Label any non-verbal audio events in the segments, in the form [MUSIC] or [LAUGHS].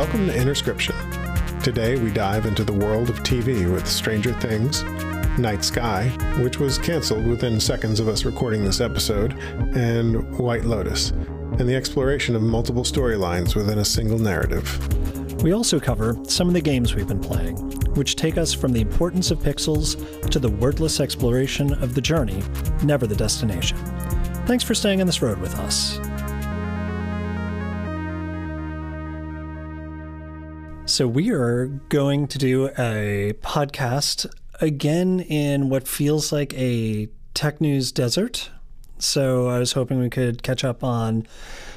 Welcome to Interscription. Today we dive into the world of TV with Stranger Things, Night Sky, which was canceled within seconds of us recording this episode, and White Lotus, and the exploration of multiple storylines within a single narrative. We also cover some of the games we've been playing, which take us from the importance of pixels to the wordless exploration of the journey, never the destination. Thanks for staying on this road with us. So, we are going to do a podcast again in what feels like a tech news desert. So, I was hoping we could catch up on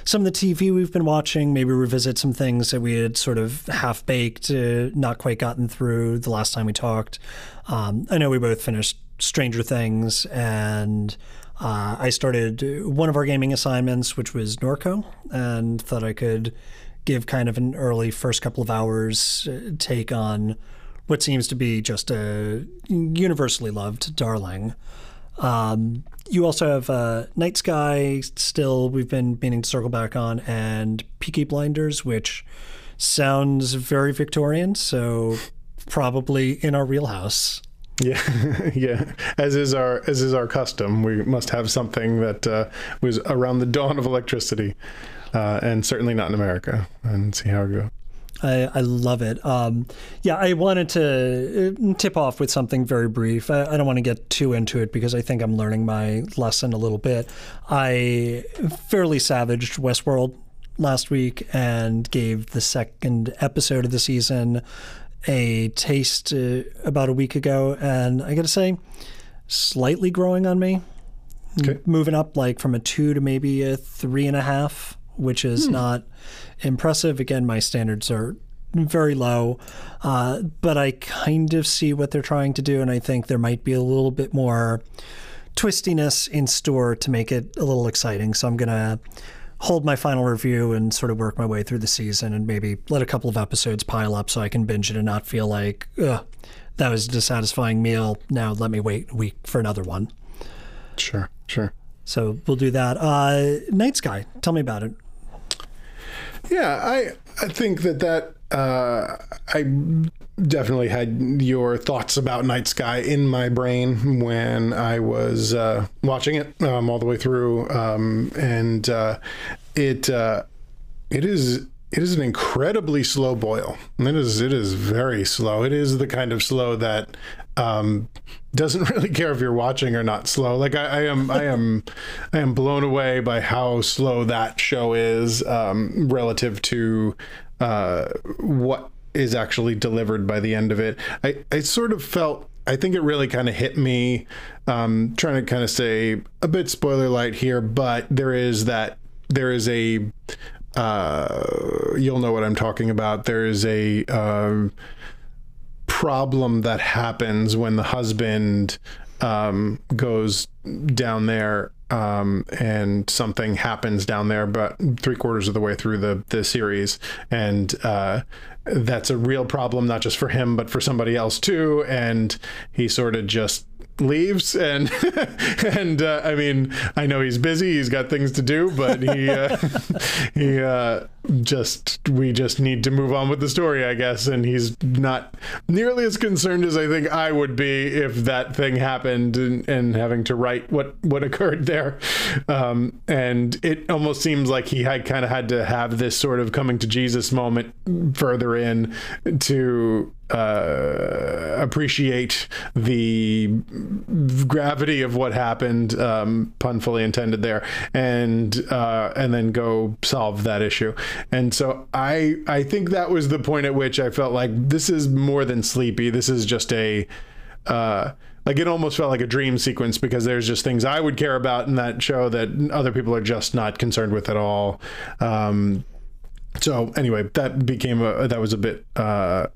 some of the TV we've been watching, maybe revisit some things that we had sort of half baked, uh, not quite gotten through the last time we talked. Um, I know we both finished Stranger Things, and uh, I started one of our gaming assignments, which was Norco, and thought I could give kind of an early first couple of hours uh, take on what seems to be just a universally loved darling. Um, you also have uh, Night Sky, still, we've been meaning to circle back on, and Peaky Blinders, which sounds very Victorian, so probably in our wheelhouse. Yeah, [LAUGHS] yeah. As is our as is our custom, we must have something that uh, was around the dawn of electricity uh, and certainly not in America. And see how it goes. I, I, love it. Um, yeah, I wanted to uh, tip off with something very brief. I, I, don't want to get too into it because I think I'm learning my lesson a little bit. I fairly savaged Westworld last week and gave the second episode of the season a taste uh, about a week ago. And I got to say, slightly growing on me. Okay. Moving up like from a two to maybe a three and a half which is hmm. not impressive. Again, my standards are very low, uh, but I kind of see what they're trying to do, and I think there might be a little bit more twistiness in store to make it a little exciting. So I'm gonna hold my final review and sort of work my way through the season, and maybe let a couple of episodes pile up so I can binge it and not feel like, ugh, that was a dissatisfying meal. Now let me wait a week for another one. Sure, sure. So we'll do that. Uh, Night Sky, tell me about it. Yeah, I I think that that uh, I definitely had your thoughts about Night Sky in my brain when I was uh, watching it um, all the way through, um, and uh, it uh, it is it is an incredibly slow boil. It is it is very slow. It is the kind of slow that um, doesn't [LAUGHS] really care if you're watching or not slow. Like I, I am, I [LAUGHS] am, I am blown away by how slow that show is um, relative to uh, what is actually delivered by the end of it. I, I sort of felt. I think it really kind of hit me. Um, trying to kind of say a bit spoiler light here, but there is that there is a uh, you'll know what I'm talking about. There is a um, problem that happens when the husband um, goes down there um, and something happens down there, but three quarters of the way through the the series, and uh, that's a real problem, not just for him, but for somebody else too. And he sort of just leaves and [LAUGHS] and uh, I mean I know he's busy he's got things to do but he uh, [LAUGHS] he uh, just we just need to move on with the story I guess and he's not nearly as concerned as I think I would be if that thing happened and, and having to write what what occurred there um, and it almost seems like he had kind of had to have this sort of coming to Jesus moment further in to uh, appreciate the gravity of what happened, um, pun fully intended there, and uh, and then go solve that issue. And so I I think that was the point at which I felt like this is more than sleepy. This is just a uh, like it almost felt like a dream sequence because there's just things I would care about in that show that other people are just not concerned with at all. Um, so anyway, that became a that was a bit uh,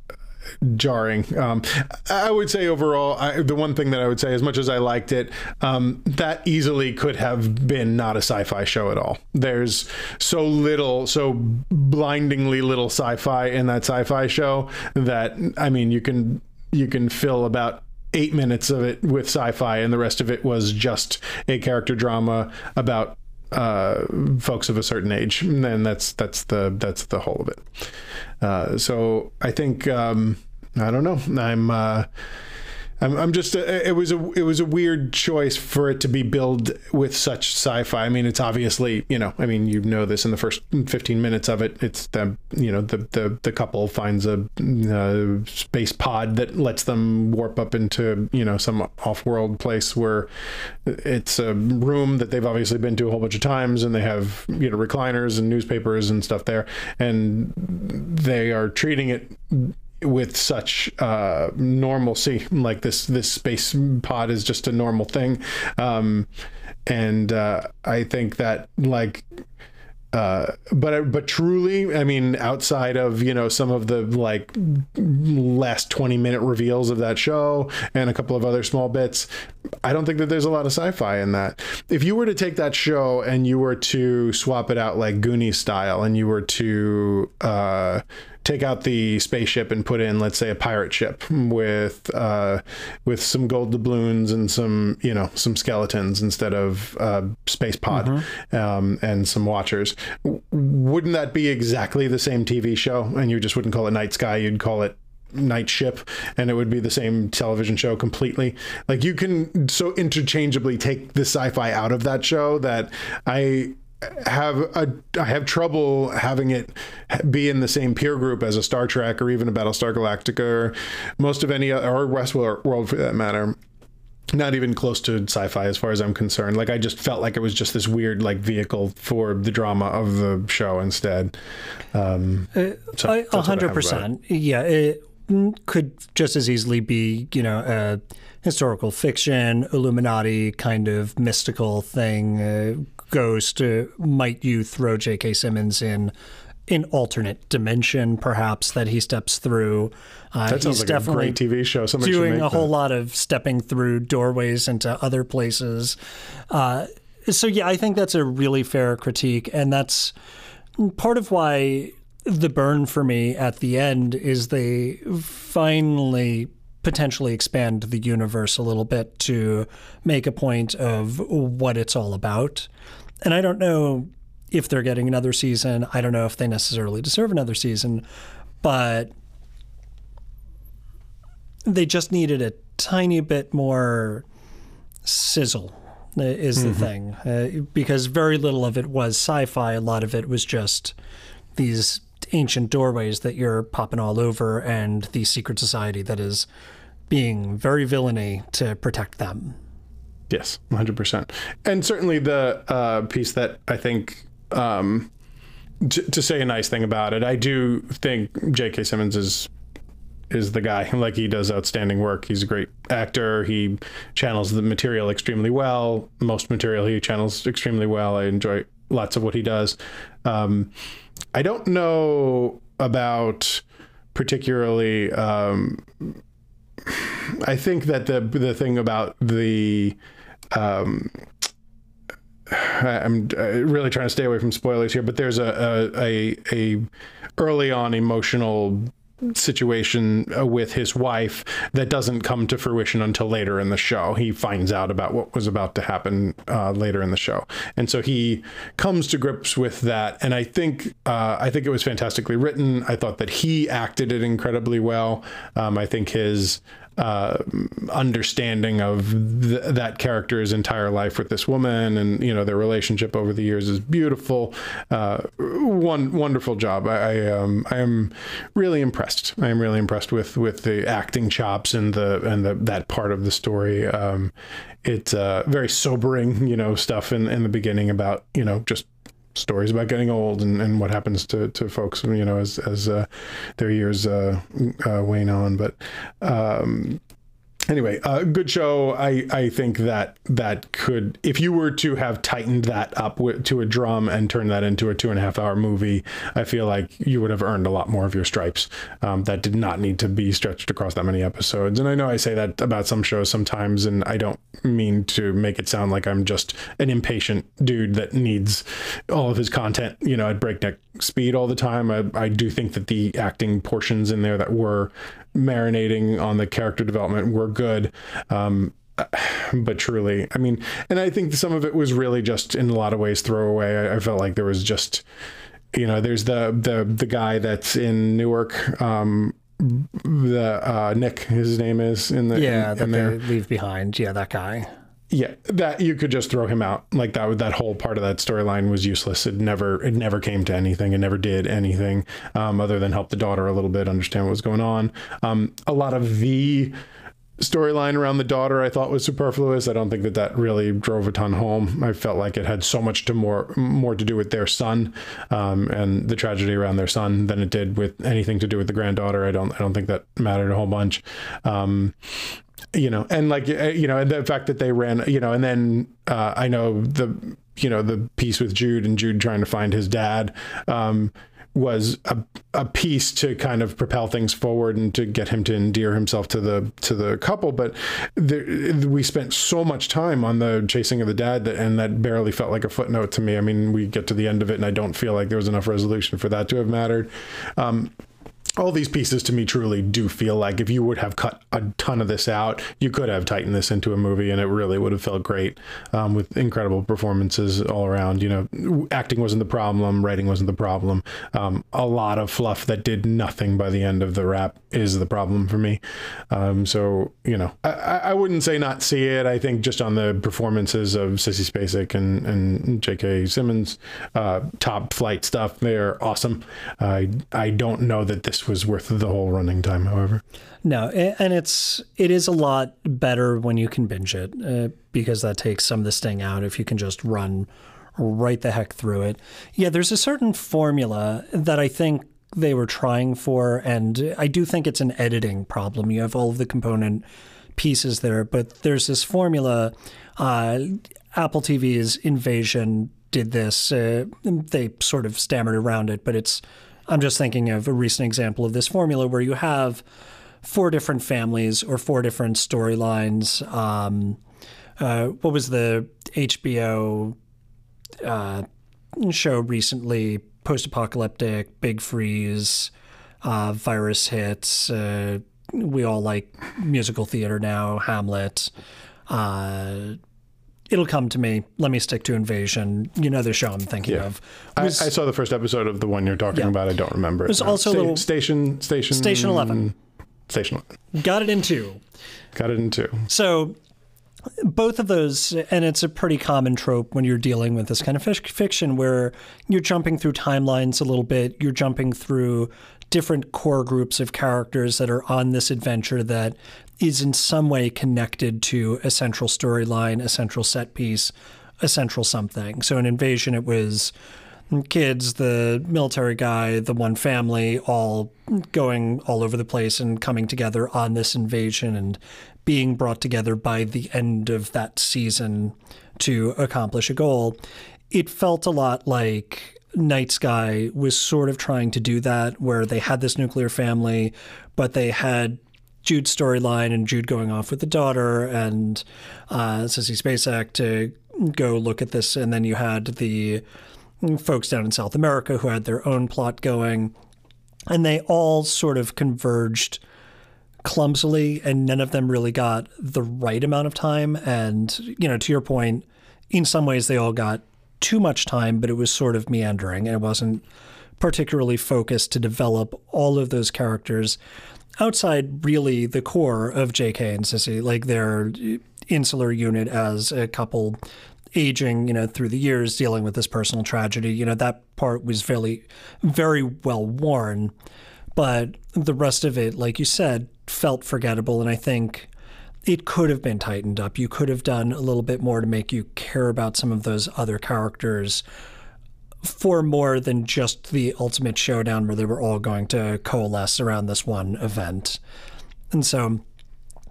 jarring. Um, I would say overall, I, the one thing that I would say, as much as I liked it, um, that easily could have been not a sci-fi show at all. There's so little, so blindingly little sci-fi in that sci-fi show that I mean, you can you can fill about eight minutes of it with sci-fi, and the rest of it was just a character drama about uh, folks of a certain age, and that's that's the that's the whole of it. Uh, so I think um, I don't know. I'm. Uh, I'm, I'm just uh, it was a it was a weird choice for it to be billed with such sci-fi. I mean, it's obviously you know I mean you know this in the first 15 minutes of it. It's the you know the the, the couple finds a, a space pod that lets them warp up into you know some off-world place where it's a room that they've obviously been to a whole bunch of times, and they have you know recliners and newspapers and stuff there, and they are treating it with such uh, normalcy like this this space pod is just a normal thing um, and uh, i think that like uh, but but truly, I mean, outside of you know some of the like last twenty minute reveals of that show and a couple of other small bits, I don't think that there's a lot of sci-fi in that. If you were to take that show and you were to swap it out like Goonies style, and you were to uh, take out the spaceship and put in, let's say, a pirate ship with uh, with some gold doubloons and some you know some skeletons instead of uh, space pod mm-hmm. um, and some watchers. Wouldn't that be exactly the same TV show? And you just wouldn't call it Night Sky. You'd call it night ship and it would be the same television show completely like you can so interchangeably take the sci-fi out of that show that i have a I have trouble having it be in the same peer group as a Star Trek or even a Battlestar Galactica or most of any or Westworld for that matter. Not even close to sci-fi as far as I'm concerned. Like I just felt like it was just this weird like vehicle for the drama of the show instead. Um, so a hundred percent. Yeah, it could just as easily be you know a historical fiction, Illuminati kind of mystical thing. Uh, ghost, uh, might you throw J.K. Simmons in an alternate dimension, perhaps that he steps through? Uh, that sounds like a great TV show. Somebody doing a whole lot of stepping through doorways into other places. Uh, so yeah, I think that's a really fair critique, and that's part of why the burn for me at the end is they finally potentially expand the universe a little bit to make a point of what it's all about. And I don't know if they're getting another season. I don't know if they necessarily deserve another season, but they just needed a tiny bit more sizzle is the mm-hmm. thing uh, because very little of it was sci-fi a lot of it was just these ancient doorways that you're popping all over and the secret society that is being very villainy to protect them. Yes, 100%. And certainly the uh, piece that I think, um, to, to, say a nice thing about it, I do think J.K. Simmons is is the guy. Like he does outstanding work. He's a great actor. He channels the material extremely well. Most material he channels extremely well. I enjoy lots of what he does. Um, I don't know about particularly um, I think that the the thing about the um, I'm uh, really trying to stay away from spoilers here, but there's a a, a, a early on emotional situation uh, with his wife that doesn't come to fruition until later in the show. He finds out about what was about to happen uh, later in the show, and so he comes to grips with that. And I think uh, I think it was fantastically written. I thought that he acted it incredibly well. Um, I think his uh, understanding of th- that character's entire life with this woman and you know their relationship over the years is beautiful uh, one wonderful job. I, I, um, I am really impressed. I am really impressed with with the acting chops and the and the that part of the story. Um, it's uh, very sobering you know stuff in in the beginning about you know just stories about getting old and, and what happens to, to folks, you know, as, as uh, their years uh, uh, wane on. But um, anyway, uh, good show. I, I think that that could, if you were to have tightened that up to a drum and turned that into a two and a half hour movie, I feel like you would have earned a lot more of your stripes. Um, that did not need to be stretched across that many episodes. And I know I say that about some shows sometimes, and I don't mean to make it sound like I'm just an impatient dude that needs all of his content, you know, at breakneck speed all the time. I, I do think that the acting portions in there that were marinating on the character development were good. Um, [SIGHS] but truly, I mean, and I think some of it was really just in a lot of ways throwaway. I, I felt like there was just, you know, there's the the the guy that's in Newark. Um, the uh, Nick, his name is in the Yeah, in, that in they leave behind. Yeah, that guy. Yeah, that you could just throw him out. Like that that whole part of that storyline was useless. It never it never came to anything. It never did anything um, other than help the daughter a little bit understand what was going on. Um, a lot of the storyline around the daughter I thought was superfluous. I don't think that that really drove a ton home. I felt like it had so much to more more to do with their son um, and the tragedy around their son than it did with anything to do with the granddaughter. I don't I don't think that mattered a whole bunch. Um, you know, and like uh, you know, and the fact that they ran, you know, and then uh, I know the you know the piece with Jude and Jude trying to find his dad. Um, was a, a piece to kind of propel things forward and to get him to endear himself to the to the couple. But there, we spent so much time on the chasing of the dad that and that barely felt like a footnote to me. I mean we get to the end of it and i don't feel like there was enough resolution for that to have mattered. Um, all these pieces to me truly do feel like if you would have cut a ton of this out, you could have tightened this into a movie and it really would have felt great um, with incredible performances all around. You know, acting wasn't the problem, writing wasn't the problem. Um, a lot of fluff that did nothing by the end of the wrap is the problem for me. Um, so, you know, I, I wouldn't say not see it. I think just on the performances of Sissy Spacek and, and J.K. Simmons, uh, top flight stuff, they're awesome. I, I don't know that this was worth the whole running time, however. No, and it's it is a lot better when you can binge it uh, because that takes some of the sting out. If you can just run right the heck through it, yeah. There's a certain formula that I think they were trying for, and I do think it's an editing problem. You have all of the component pieces there, but there's this formula. Uh, Apple TV's Invasion did this. Uh, they sort of stammered around it, but it's. I'm just thinking of a recent example of this formula where you have four different families or four different storylines. Um, uh, what was the HBO uh, show recently? Post-apocalyptic, big freeze, uh, virus hits. Uh, we all like musical theater now. Hamlet. It'll come to me. Let me stick to Invasion. You know the show I'm thinking Yeah. of. I, I saw the first episode of the one you're talking Yeah. about. I don't remember. It now. also Sta- little- station station Station 11. Station 11. got it in two. Got it in two. So both of those, and it's a pretty common trope when you're dealing with this kind of fic- fiction where you're jumping through timelines a little bit, you're jumping through different core groups of characters that are on this adventure that is in some way connected to a central storyline, a central set piece, a central something. So in Invasion, it was kids, the military guy, the one family, all going all over the place and coming together on this invasion and being brought together by the end of that season to accomplish a goal. It felt a lot like Night Sky was sort of trying to do that, where they had this nuclear family, but they had Jude's storyline and Jude going off with the daughter and uh, Sissy Spacek to go look at this. And then you had the folks down in South America who had their own plot going. And they all sort of converged clumsily, and none of them really got the right amount of time. And, you know, to your point, in some ways they all got too much time, but it was sort of meandering and it wasn't particularly focused to develop all of those characters outside really the core of JK and Sissy, like their insular unit as a couple aging, you know, through the years, dealing with this personal tragedy. You know, that part was fairly, very well worn. But the rest of it, like you said, felt forgettable. And I think it could have been tightened up. You could have done a little bit more to make you care about some of those other characters for more than just the ultimate showdown where they were all going to coalesce around this one event. And so,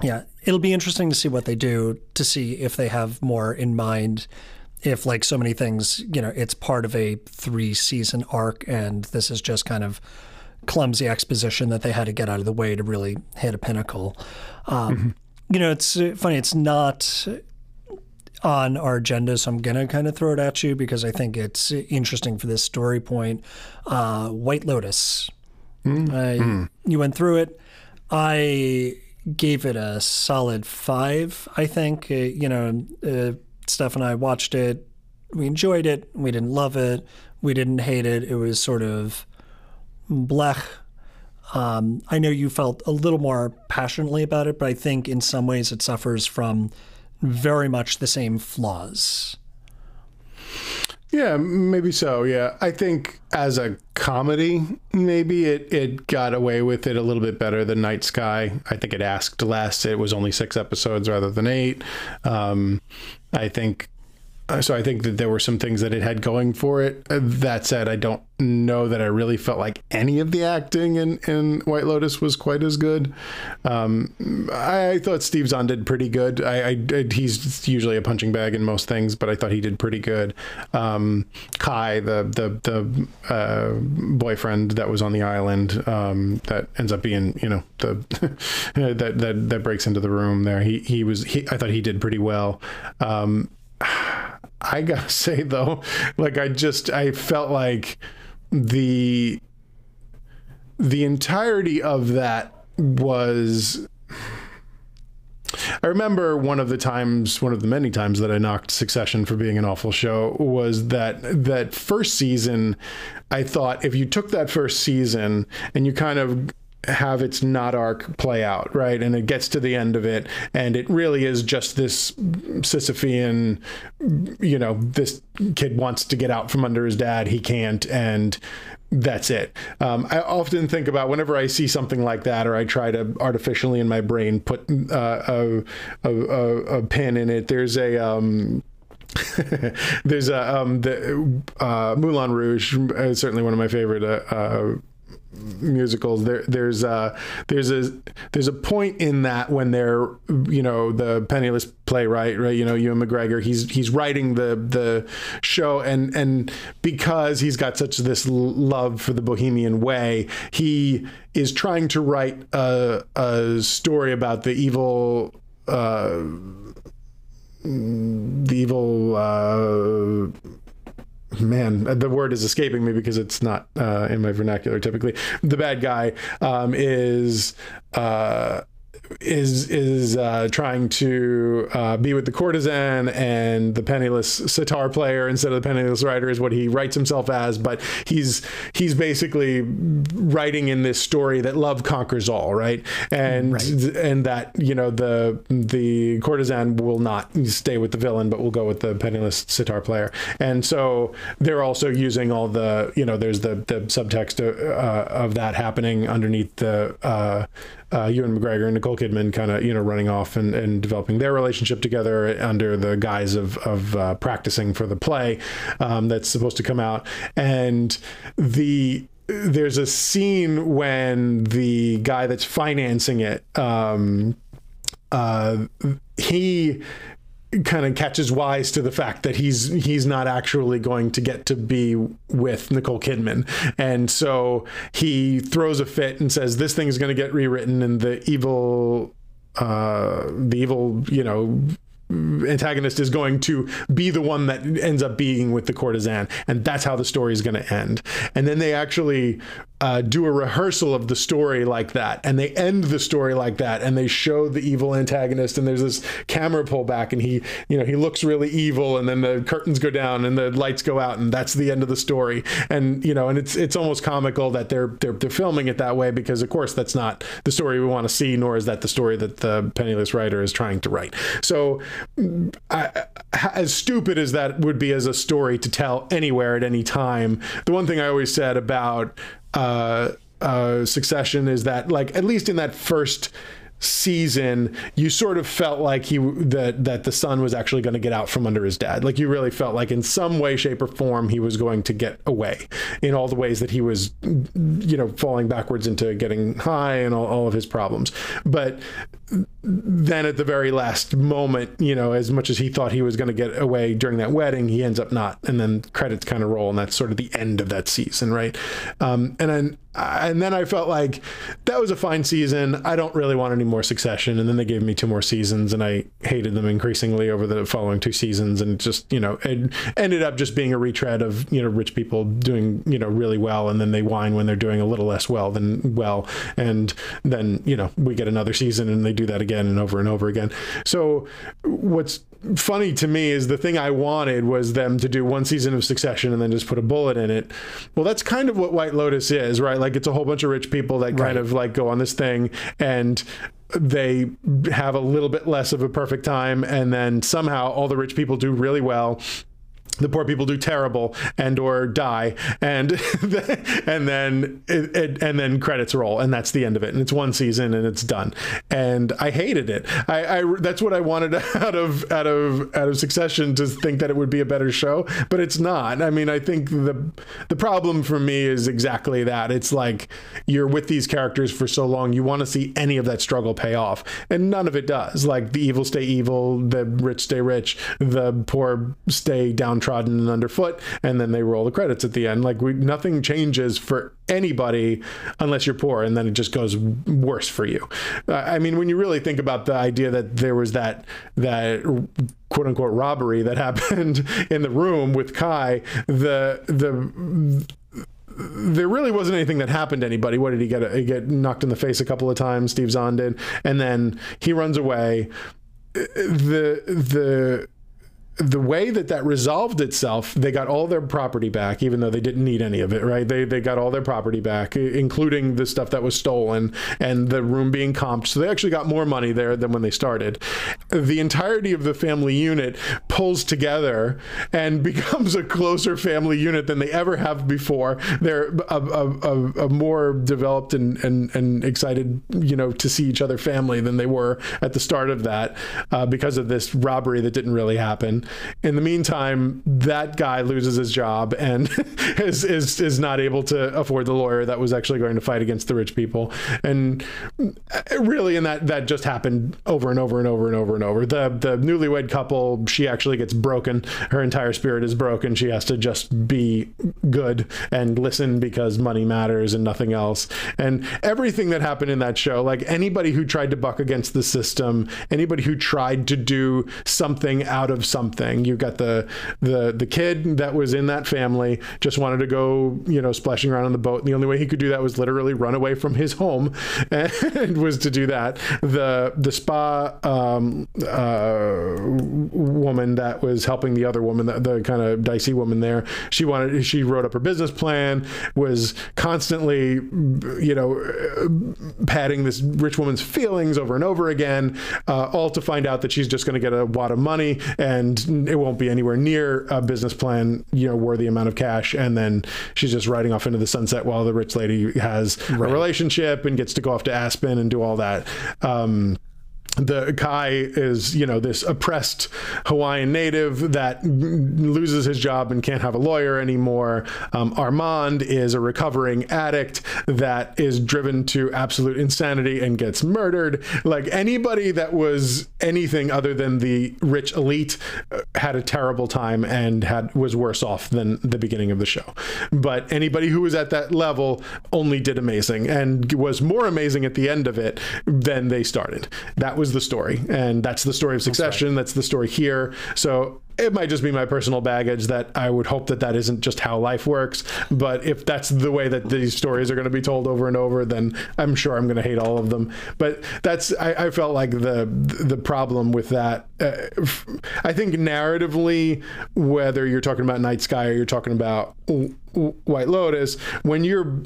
yeah, it'll be interesting to see what they do, to see if they have more in mind. If, like so many things, you know, it's part of a three season arc, and this is just kind of clumsy exposition that they had to get out of the way to really hit a pinnacle. Um, You know, it's uh, funny, it's not on our agenda, so I'm gonna kind of throw it at you because I think it's interesting for this story point. Uh, White Lotus. I, You went through it. I gave it a solid five. I think uh, you know, uh, Steph and I watched it. We enjoyed it. We didn't love it. We didn't hate it. It was sort of blech. Um, I know you felt a little more passionately about it, but I think in some ways it suffers from very much the same flaws. Yeah, maybe so. Yeah, I think as a comedy, maybe it it got away with it a little bit better than Night Sky. I think it asked less. It was only six episodes rather than eight. Um, I think so I think that there were some things that it had going for it. Uh, that said, I don't know that I really felt like any of the acting in, in White Lotus was quite as good. Um, I, I, thought Steve Zahn did pretty good. I, I, he's usually a punching bag in most things, but I thought he did pretty good. Um, Kai, the the the uh, boyfriend that was on the island, um, that ends up being you know the [LAUGHS] that that that breaks into the room there. He he was he, I thought he did pretty well. [SIGHS] I gotta [LAUGHS] say though, like I just I felt like the the entirety of that was I remember one of the times, one of the many times that I knocked Succession for being an awful show was that that first season. I thought if you took that first season and you kind of have its not arc play out, right? And it gets to the end of it, and it really is just this Sisyphean, you know, this kid wants to get out from under his dad, he can't, and that's it. Um, I often think about whenever I see something like that, or I try to artificially in my brain put uh, a, a, a, a, pin in it. There's a um, [LAUGHS] there's a um, the uh, Moulin Rouge, uh, certainly one of my favorite uh, uh musicals there there's a there's a there's a point in that when they're you know the penniless playwright right you know Ewan McGregor he's he's writing the the show and and because he's got such this love for the bohemian way he is trying to write a, a story about the evil uh the evil uh man, the word is escaping me because it's not uh, in my vernacular typically. The bad guy um, is. Uh, is is uh, trying to uh, be with the courtesan and the penniless sitar player instead of the penniless writer is what he writes himself as. But he's he's basically writing in this story that love conquers all, right? And right. and that you know the the courtesan will not stay with the villain, but will go with the penniless sitar player. And so they're also using all the you know there's the the subtext of, uh, of that happening underneath the uh, Ewan McGregor and Nicole Kidman kind of you know running off and, and developing their relationship together under the guise of of uh, practicing for the play um, that's supposed to come out, and the there's a scene when the guy that's financing it um, uh, he kind of catches wise to the fact that he's he's not actually going to get to be with Nicole Kidman, and so he throws a fit and says this thing's going to get rewritten, and the evil, uh, the evil, you know, antagonist is going to be the one that ends up being with the courtesan. And that's how the story is going to end. And then they actually uh, do a rehearsal of the story like that. And they end the story like that. And they show the evil antagonist. And there's this camera pull back and he you know he looks really evil. And then the curtains go down. And the lights go out. And that's the end of the story. And you know and it's it's almost comical that they're they're, they're filming it that way. Because of course that's not the story we want to see. Nor is that the story that the penniless writer is trying to write. So I, as stupid as that would be as a story to tell anywhere at any time the one thing i always said about uh, uh, Succession is that like at least in that first season you sort of felt like he that that the son was actually going to get out from under his dad. Like you really felt like in some way shape or form he was going to get away in all the ways that he was you know falling backwards into getting high and all, all of his problems. But then at the very last moment you know as much as he thought he was going to get away during that wedding he ends up not and then credits kind of roll and that's sort of the end of that season right um, and then and then I felt like that was a fine season. I don't really want any more Succession. And then they gave me two more seasons, and I hated them increasingly over the following two seasons. And just you know, it ended up just being a retread of you know rich people doing you know really well, and then they whine when they're doing a little less well than well, and then you know we get another season and they do that again and over and over again. So what's funny to me is the thing I wanted was them to do one season of Succession and then just put a bullet in it. Well, that's kind of what White Lotus is, right? Like it's a whole bunch of rich people that kind Right. of like go on this thing and they have a little bit less of a perfect time and then somehow all the rich people do really well the poor people do terrible and or die and [LAUGHS] and then it, it, and then credits roll and that's the end of it and it's one season and it's done. And I hated it. I, I that's what I wanted [LAUGHS] out of out of out of Succession to think that it would be a better show but it's not. I mean I think the the problem for me is exactly that. It's like you're with these characters for so long you want to see any of that struggle pay off and none of it does. Like the evil stay evil the rich stay rich the poor stay downtrodden and underfoot and then they roll the credits at the end like we nothing changes for anybody unless you're poor and then it just goes worse for you uh, i mean when you really think about the idea that there was that that quote unquote robbery that [LAUGHS] happened in the room with kai the the there really wasn't anything that happened to anybody. What did he get? He get knocked in the face a couple of times. Steve Zahn did, and then he runs away. The the the way that that resolved itself, they got all their property back, even though they didn't need any of it, right? They they got all their property back, including the stuff that was stolen and the room being comped. So they actually got more money there than when they started. The entirety of the family unit pulls together and [LAUGHS] becomes a closer family unit than they ever have before. They're a, a, a, a more developed and, and, and excited, you know, to see each other family than they were at the start of that uh, because of this robbery that didn't really happen. In the meantime, that guy loses his job and [LAUGHS] is, is is not able to afford the lawyer that was actually going to fight against the rich people. And really, and that that just happened over and over and over and over and over. The the newlywed couple, she actually gets broken. Her entire spirit is broken. She has to just be good and listen because money matters and nothing else. And everything that happened in that show, like anybody who tried to buck against the system, anybody who tried to do something out of something. You got the the the kid that was in that family just wanted to go, you know, splashing around on the boat. And the only way he could do that was literally run away from his home, [LAUGHS] and was to do that. The the spa um, uh, woman that was helping the other woman, the, the kind of dicey woman there, she wanted she wrote up her business plan, was constantly, you know, patting this rich woman's feelings over and over again, uh, all to find out that she's just going to get a wad of money and it won't be anywhere near a business plan, you know, worthy amount of cash. And then she's just riding off into the sunset while the rich lady has a relationship and gets to go off to Aspen and do all that. Um, the Kai is, you know, this oppressed Hawaiian native that loses his job and can't have a lawyer anymore. Um, Armand is a recovering addict that is driven to absolute insanity and gets murdered. Like anybody that was anything other than the rich elite uh, had a terrible time and had was worse off than the beginning of the show. But anybody who was at that level only did amazing and was more amazing at the end of it than they started. That was the story, and that's the story of Succession. That's, the story here. So it might just be my personal baggage that I would hope that that isn't just how life works. But if that's the way that these stories are going to be told over and over, then I'm sure I'm going to hate all of them. But that's I, I felt like the the problem with that. Uh, I think narratively, whether you're talking about Night Sky or you're talking about White Lotus, when you're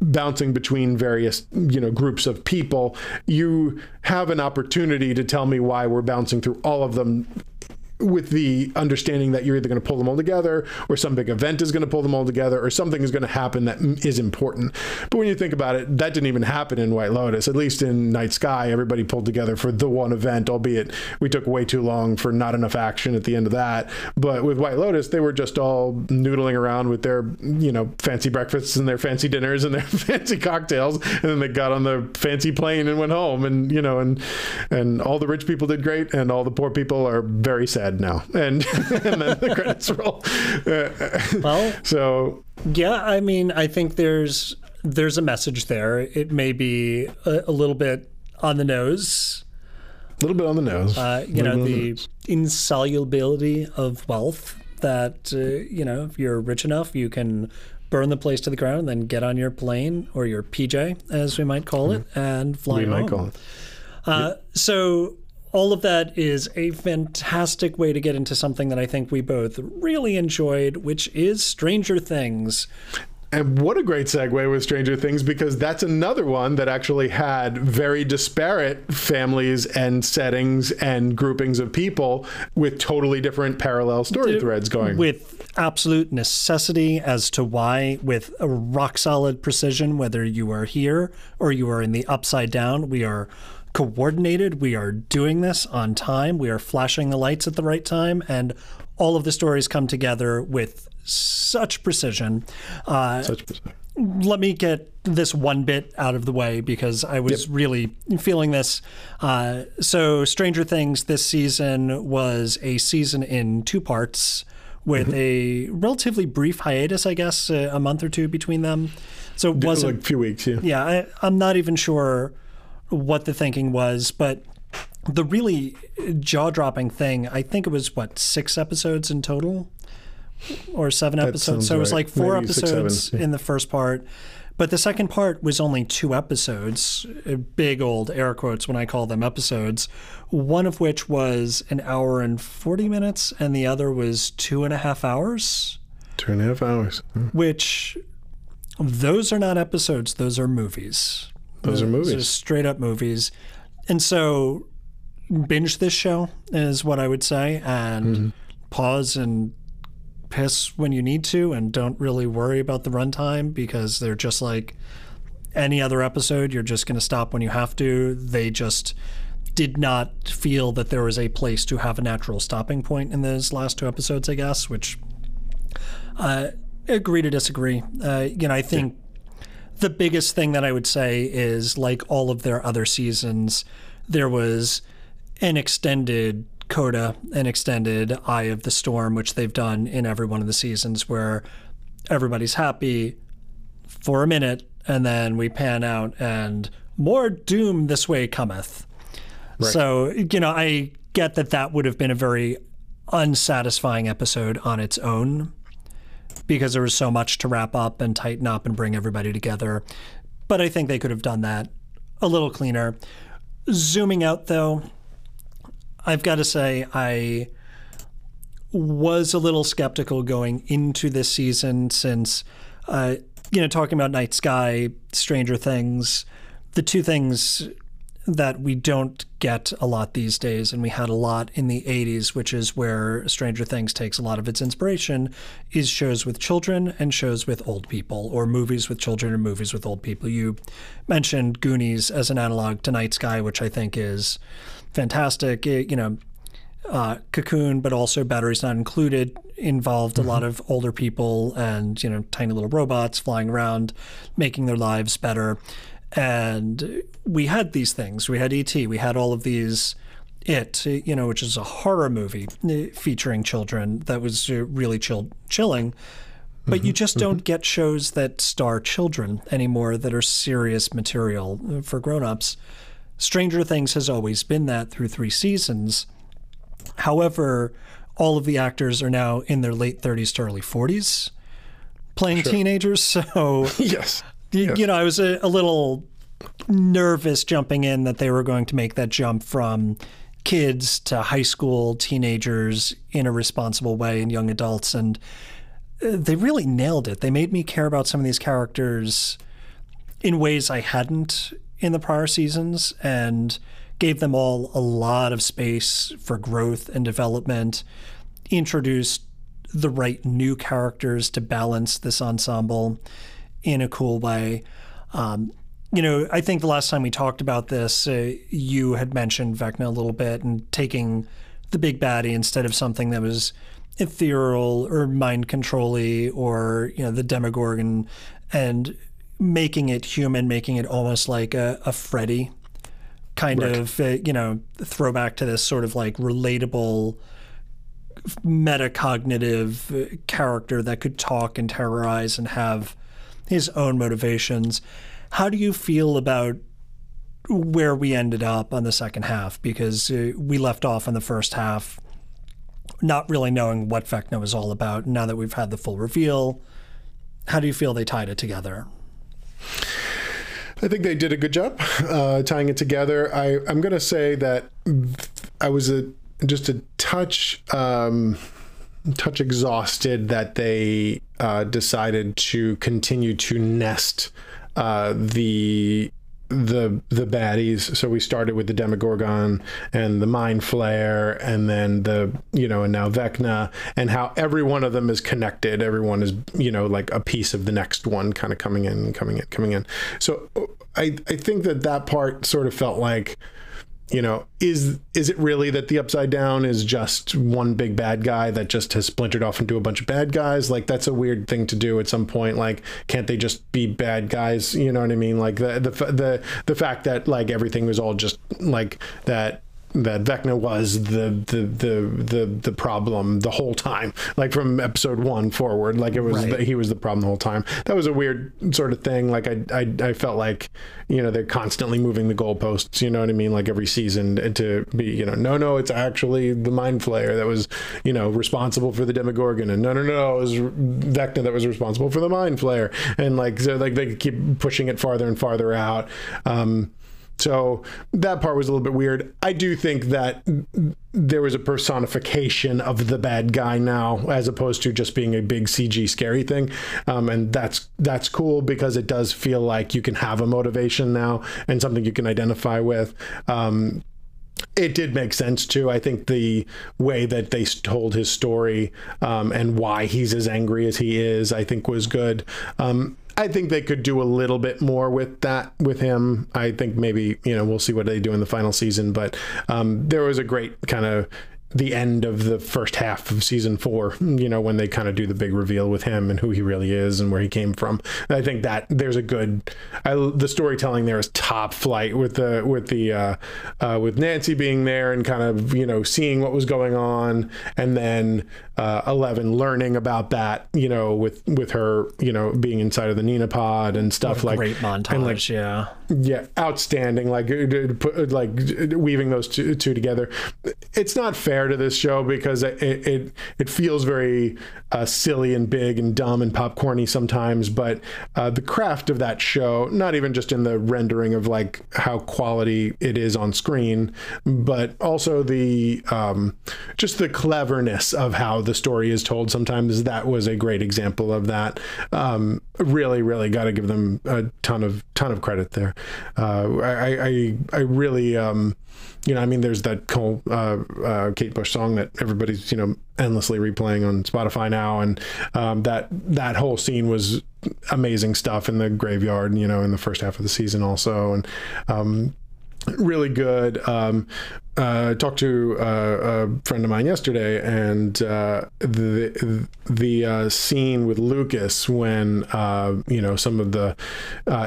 bouncing between various you know groups of people, you have an opportunity to tell me why we're bouncing through all of them with the understanding that you're either going to pull them all together or some big event is going to pull them all together or something is going to happen that is important. But when you think about it, that didn't even happen in White Lotus. At least in Night Sky, everybody pulled together for the one event, albeit we took way too long for not enough action at the end of that. But with White Lotus, they were just all noodling around with their, you know, fancy breakfasts and their fancy dinners and their [LAUGHS] fancy cocktails. And then they got on the fancy plane and went home. And, you know, and, and all the rich people did great and all the poor people are very sad now. [LAUGHS] And, and then the credits roll. Well, [LAUGHS] so yeah, I mean, I think there's there's a message there. It may be a, a little bit on the nose. a little bit on the nose. Uh, you know, the insolubility of wealth. That uh, you know, if you're rich enough, you can burn the place to the ground, and then get on your plane or your PJ, as we might call it, and fly we home. might call it. Uh, so all of that is a fantastic way to get into something that I think we both really enjoyed, which is Stranger Things. And what a great segue with Stranger Things because that's another one that actually had very disparate families and settings and groupings of people with totally different parallel story threads going. With absolute necessity as to why, with a rock solid precision, whether you are here or you are in the upside down, we are coordinated. We are doing this on time. We are flashing the lights at the right time. And all of the stories come together with such precision. Uh, Such precision. let me get this one bit out of the way because I was really feeling this. Uh, so, Stranger Things this season was a season in two parts with a relatively brief hiatus, I guess, uh, a month or two between them. So it wasn't like a few weeks, yeah. yeah, I, I'm not even sure what the thinking was, but the really jaw dropping thing, I think it was what, six episodes in total? Or seven episodes. So it was right. like four Maybe six, episodes yeah. in the first part. But the second part was only two episodes, uh, big old air quotes when I call them episodes, one of which was an hour and 40 minutes, and the other was two and a half hours, Two and a half hours. Hmm. which those are not episodes, those are movies. Those are Those are movies. straight up movies. And so binge this show is what I would say and Mm-hmm. pause and piss when you need to and don't really worry about the runtime because they're just like any other episode. You're just going to stop when you have to. They just did not feel that there was a place to have a natural stopping point in those last two episodes, I guess, which uh, agree to disagree. Uh, you know, I think the biggest thing that I would say is like all of their other seasons, there was an extended coda, an extended Eye of the Storm, which they've done in every one of the seasons where everybody's happy for a minute and then we pan out and more doom this way cometh. So, you know, I get that that would have been a very unsatisfying episode on its own because there was so much to wrap up and tighten up and bring everybody together. But I think they could have done that a little cleaner. Zooming out, though, I've got to say, I was a little skeptical going into this season since, uh, you know, talking about Night Sky, Stranger Things, the two things that we don't get a lot these days, and we had a lot in the 80s, which is where Stranger Things takes a lot of its inspiration, is shows with children and shows with old people, or movies with children and movies with old people. You mentioned Goonies as an analog to Night Sky, which I think is fantastic. It- you know, uh, Cocoon, but also Batteries Not Included, involved a lot of older people and you know tiny little robots flying around, making their lives better. And we had these things. We had ET. We had all of these. It, you know, which is a horror movie uh, featuring children that was uh, really chill, chilling. But you just don't get shows that star children anymore that are serious material uh, for grown-ups. Stranger Things has always been that through three seasons. However, all of the actors are now in their late 30s to early 40s playing teenagers. [LAUGHS] So, [LAUGHS] Yes. You, you know, I was a, a little nervous jumping in that they were going to make that jump from kids to high school teenagers in a responsible way and young adults. And uh, they really nailed it. They made me care about some of these characters in ways I hadn't in the prior seasons and gave them all a lot of space for growth and development, introduced the right new characters to balance this ensemble in a cool way. Um, you know, I think the last time we talked about this, uh, you had mentioned Vecna a little bit and taking the big baddie instead of something that was ethereal or mind controlly or you know the Demogorgon, and making it human, making it almost like a, a Freddy kind of uh, you know throwback to this sort of like relatable metacognitive uh, character that could talk and terrorize and have his own motivations. How do you feel about where we ended up on the second half? Because uh, we left off in the first half not really knowing what Vecna was all about. Now that we've had the full reveal, how do you feel they tied it together? I think they did a good job uh, tying it together. I, I'm going to say that I was a, just a touch um, touch exhausted that they uh, decided to continue to nest uh, the the the baddies. So we started with the Demogorgon and the Mind Flayer, and then the you know, and now Vecna, and how every one of them is connected. Everyone is you know like a piece of the next one, kind of coming in, coming in, coming in. So I I think that that part sort of felt like you know is is it really that the upside down is just one big bad guy that just has splintered off into a bunch of bad guys? Like that's a weird thing to do at some point. Like can't they just be bad guys? You know what i mean? Like the the the the fact that like everything was all just like that that Vecna was the, the the the the problem the whole time, like from episode one forward. Like it was Right. the, he was the problem the whole time. That was a weird sort of thing. Like I I, I felt like you know they're constantly moving the goalposts. You know what I mean? Like every season to be you know no no it's actually the Mind Flayer that was you know responsible for the Demogorgon and no no no it was Vecna that was responsible for the Mind Flayer and like so like they keep pushing it farther and farther out. Um, so that part was a little bit weird. I do think that there was a personification of the bad guy now, as opposed to just being a big CG scary thing, um, and that's that's cool because it does feel like you can have a motivation now and something you can identify with. Um, it did make sense too. I think the way that they told his story um, and why he's as angry as he is, I think was good. Um, I think they could do a little bit more with that with him. I think maybe you know we'll see what they do in the final season, but um, there was a great kind of the end of the first half of season four, you know, when they kind of do the big reveal with him and who he really is and where he came from. And I think that there's a good, I, the storytelling there is top flight with the, with the, uh, uh, with Nancy being there and kind of, you know, seeing what was going on. And then, uh, 11 learning about that, you know, with, with her, you know, being inside of the Nina pod and stuff like, Great montage, and like, yeah. yeah, outstanding. Like uh, put like weaving those two, two together. It's not fair to this show because it it, it feels very uh, silly and big and dumb and popcorny sometimes. But uh, the craft of that show, not even just in the rendering of like how quality it is on screen, but also the um, just the cleverness of how the story is told. Sometimes that was a great example of that. Um, really, really got to give them a ton of ton of credit there. Uh, I, I I really um, you know I mean there's that Cole, uh, uh, Kate Bush song that everybody's you know endlessly replaying on Spotify now, and um, that that whole scene was amazing stuff in the graveyard. You know in the first half of the season also, and um, really good. Um, uh, I talked to uh, a friend of mine yesterday, and uh, the the uh, scene with Lucas when uh, you know some of the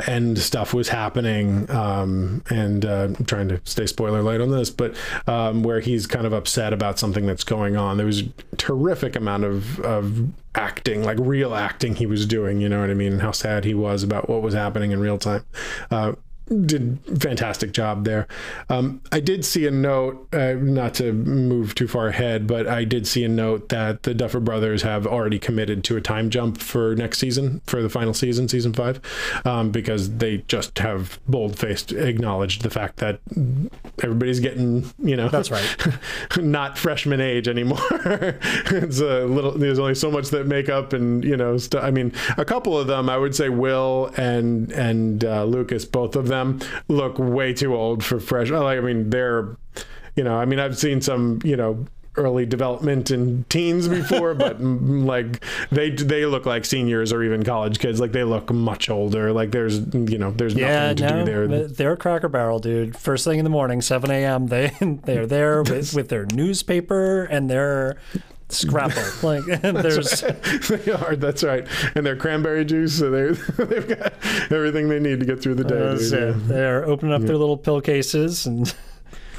end stuff was happening, um, and I'm trying to stay spoiler light on this, but um, where he's kind of upset about something that's going on. There was a terrific amount of of acting, like real acting, he was doing. You know what I mean? And how sad he was about what was happening in real time. Did fantastic job there. Um, I did see a note, uh, not to move too far ahead, but I did see a note that the Duffer Brothers have already committed to a time jump for next season, for the final season, season five, um, because they just have bold faced acknowledged the fact that everybody's getting, you know, That's right. [LAUGHS] not freshman age anymore. [LAUGHS] it's a little. There's only so much that make up, and you know, st- I mean, a couple of them, I would say, Will and and uh, Lucas, both of them look way too old for fresh. Like, I mean, they're, you know, I mean, I've seen some, you know. Early development in teens before, [LAUGHS] but mm, like they they look like seniors or even college kids. Like they look much older. Like there's you know there's Yeah, nothing to no, do there. they're Cracker Barrel, dude. First thing in the morning, 7 a.m., they, [LAUGHS] they're there with, [LAUGHS] with their newspaper and their scrapple. [LAUGHS] Like, [LAUGHS] there's, [LAUGHS] they are. That's right. And their cranberry juice. So they they've got everything they need to get through the day. uh, so Yeah. they're opening up their little pill cases and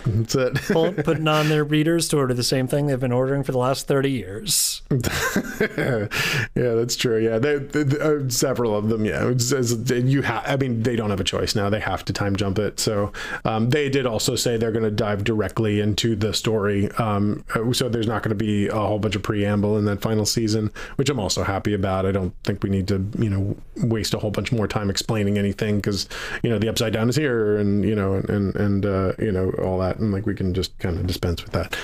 That's it. [LAUGHS] putting on their readers to order the same thing they've been ordering for the last 30 years. [LAUGHS] yeah, that's true. Yeah, they, they, they, uh, several of them. Yeah, it's, it's, you have. I mean, they don't have a choice now. They have to time jump it. So um, they did also say they're going to dive directly into the story. Um, so there's not going to be a whole bunch of preamble in that final season, which I'm also happy about. I don't think we need to, you know, waste a whole bunch more time explaining anything because you know the upside down is here, and you know, and and uh, you know all that, and like we can just kind of dispense with that.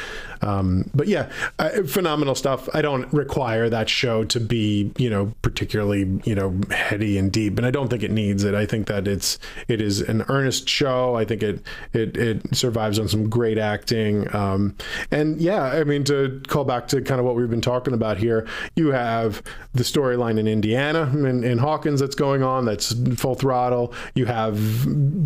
Um, but yeah, uh, phenomenal stuff. I don't require that show to be, you know, particularly, you know, heady and deep, and I don't think it needs it. I think that it's it is an earnest show. I think it it it survives on some great acting. Um, and yeah, I mean to call back to kind of what we've been talking about here, you have the storyline in Indiana in, in Hawkins that's going on. That's full throttle. You have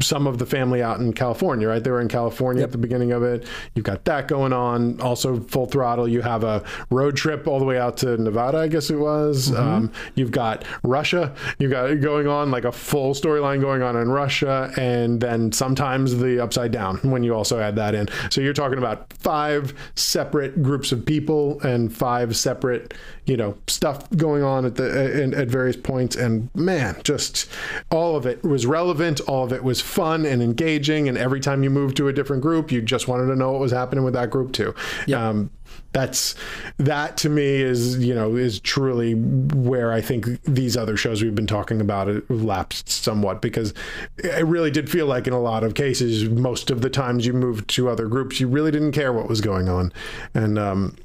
some of the family out in California, right? They were in California yep. at the beginning of it. You've got that going on also full throttle. You have a road trip all the way out to Nevada, I guess it was. Mm-hmm. Um, you've got Russia. You've got going on like a full storyline going on in Russia, and then sometimes the upside down when you also add that in. So you're talking about five separate groups of people and five separate, you know, stuff going on at the at various points. And man, just all of it was relevant. All of it was fun and engaging. And every time you moved to a different group, you just wanted to know what was happening with that group too. Yep. Um, that's that to me is you know is truly where I think these other shows we've been talking about it lapsed somewhat because it really did feel like in a lot of cases most of the times you moved to other groups you really didn't care what was going on and um,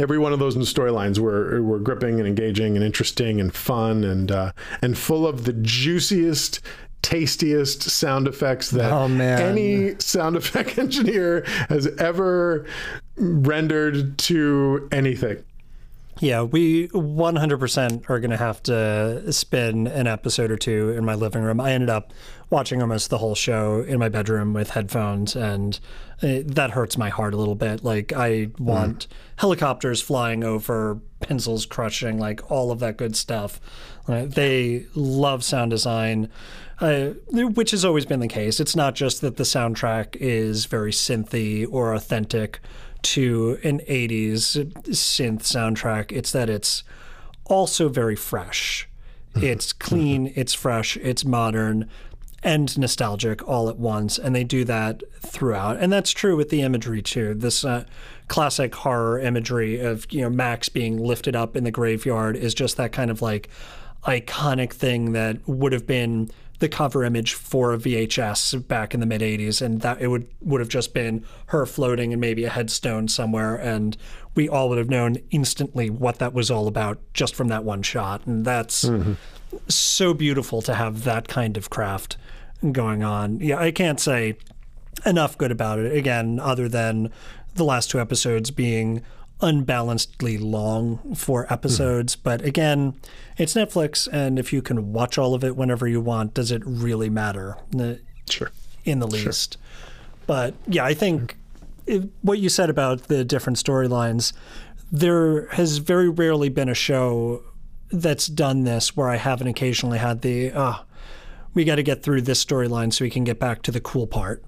every one of those storylines were were gripping and engaging and interesting and fun and uh, and full of the juiciest tastiest sound effects that oh, any sound effect [LAUGHS] engineer has ever rendered to anything. Yeah, we 100% are going to have to spin an episode or two in my living room. I ended up watching almost the whole show in my bedroom with headphones, and it, that hurts my heart a little bit. Like, I want mm. helicopters flying over, pencils crushing, like all of that good stuff. Uh, they love sound design uh, which has always been the case. It's not just that the soundtrack is very synthy or authentic to an 80s synth soundtrack, it's that it's also very fresh. Mm-hmm. It's clean, it's fresh, it's modern, and nostalgic all at once. And they do that throughout. And that's true with the imagery too. This uh, classic horror imagery of, you know, Max being lifted up in the graveyard is just that kind of like iconic thing that would have been the cover image for a VHS back in the mid 80s and that it would would have just been her floating and maybe a headstone somewhere and we all would have known instantly what that was all about just from that one shot and that's mm-hmm. so beautiful to have that kind of craft going on. Yeah, I can't say enough good about it again other than the last two episodes being unbalancedly long for episodes. Mm. But again, it's Netflix, and if you can watch all of it whenever you want, does it really matter? Sure. In the least. Sure. But yeah, I think it, what you said about the different storylines, there has very rarely been a show that's done this where I haven't occasionally had the, oh, we got to get through this storyline so we can get back to the cool part.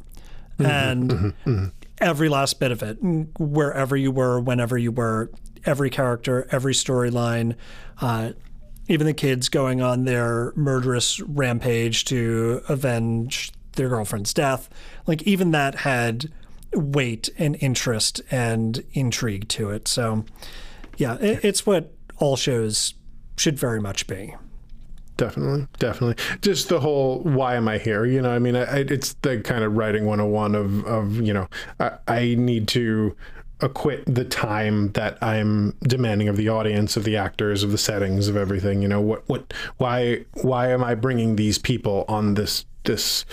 Mm-hmm, and mm-hmm, mm-hmm every last bit of it, wherever you were, whenever you were, every character, every storyline, uh, even the kids going on their murderous rampage to avenge their girlfriend's death. Like, even that had weight and interest and intrigue to it. So, yeah, it, it's what all shows should very much be. Definitely, definitely. Just the whole why am I here? You know, I mean, I, it's the kind of writing 101 of, of you know, I, I need to acquit the time that I'm demanding of the audience, of the actors, of the settings, of everything. You know, what, what, why, why am I bringing these people on this this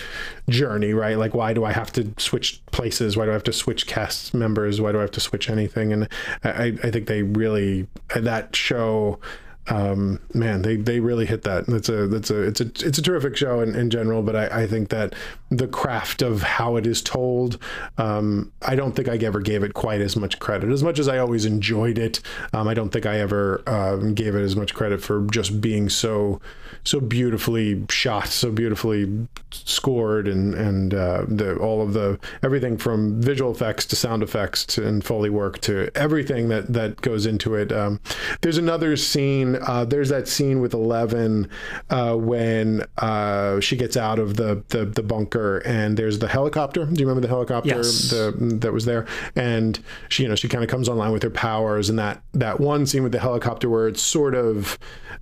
journey, right? Like, why do I have to switch places? Why do I have to switch cast members? Why do I have to switch anything? And I, I think they really that show um, man, they, they really hit that. That's a that's a it's a it's a terrific show in, in general. But I, I think that the craft of how it is told, um, I don't think I ever gave it quite as much credit. As much as I always enjoyed it, um, I don't think I ever um, gave it as much credit for just being so so beautifully shot, so beautifully scored, and and uh, the all of the everything from visual effects to sound effects to, and foley work to everything that that goes into it. Um, there's another scene. Uh, there's that scene with Eleven uh, when uh, she gets out of the, the the bunker and there's the helicopter. Do you remember the helicopter Yes. the, that was there? And she, you know, she kind of comes online with her powers, and that that one scene with the helicopter where it's sort of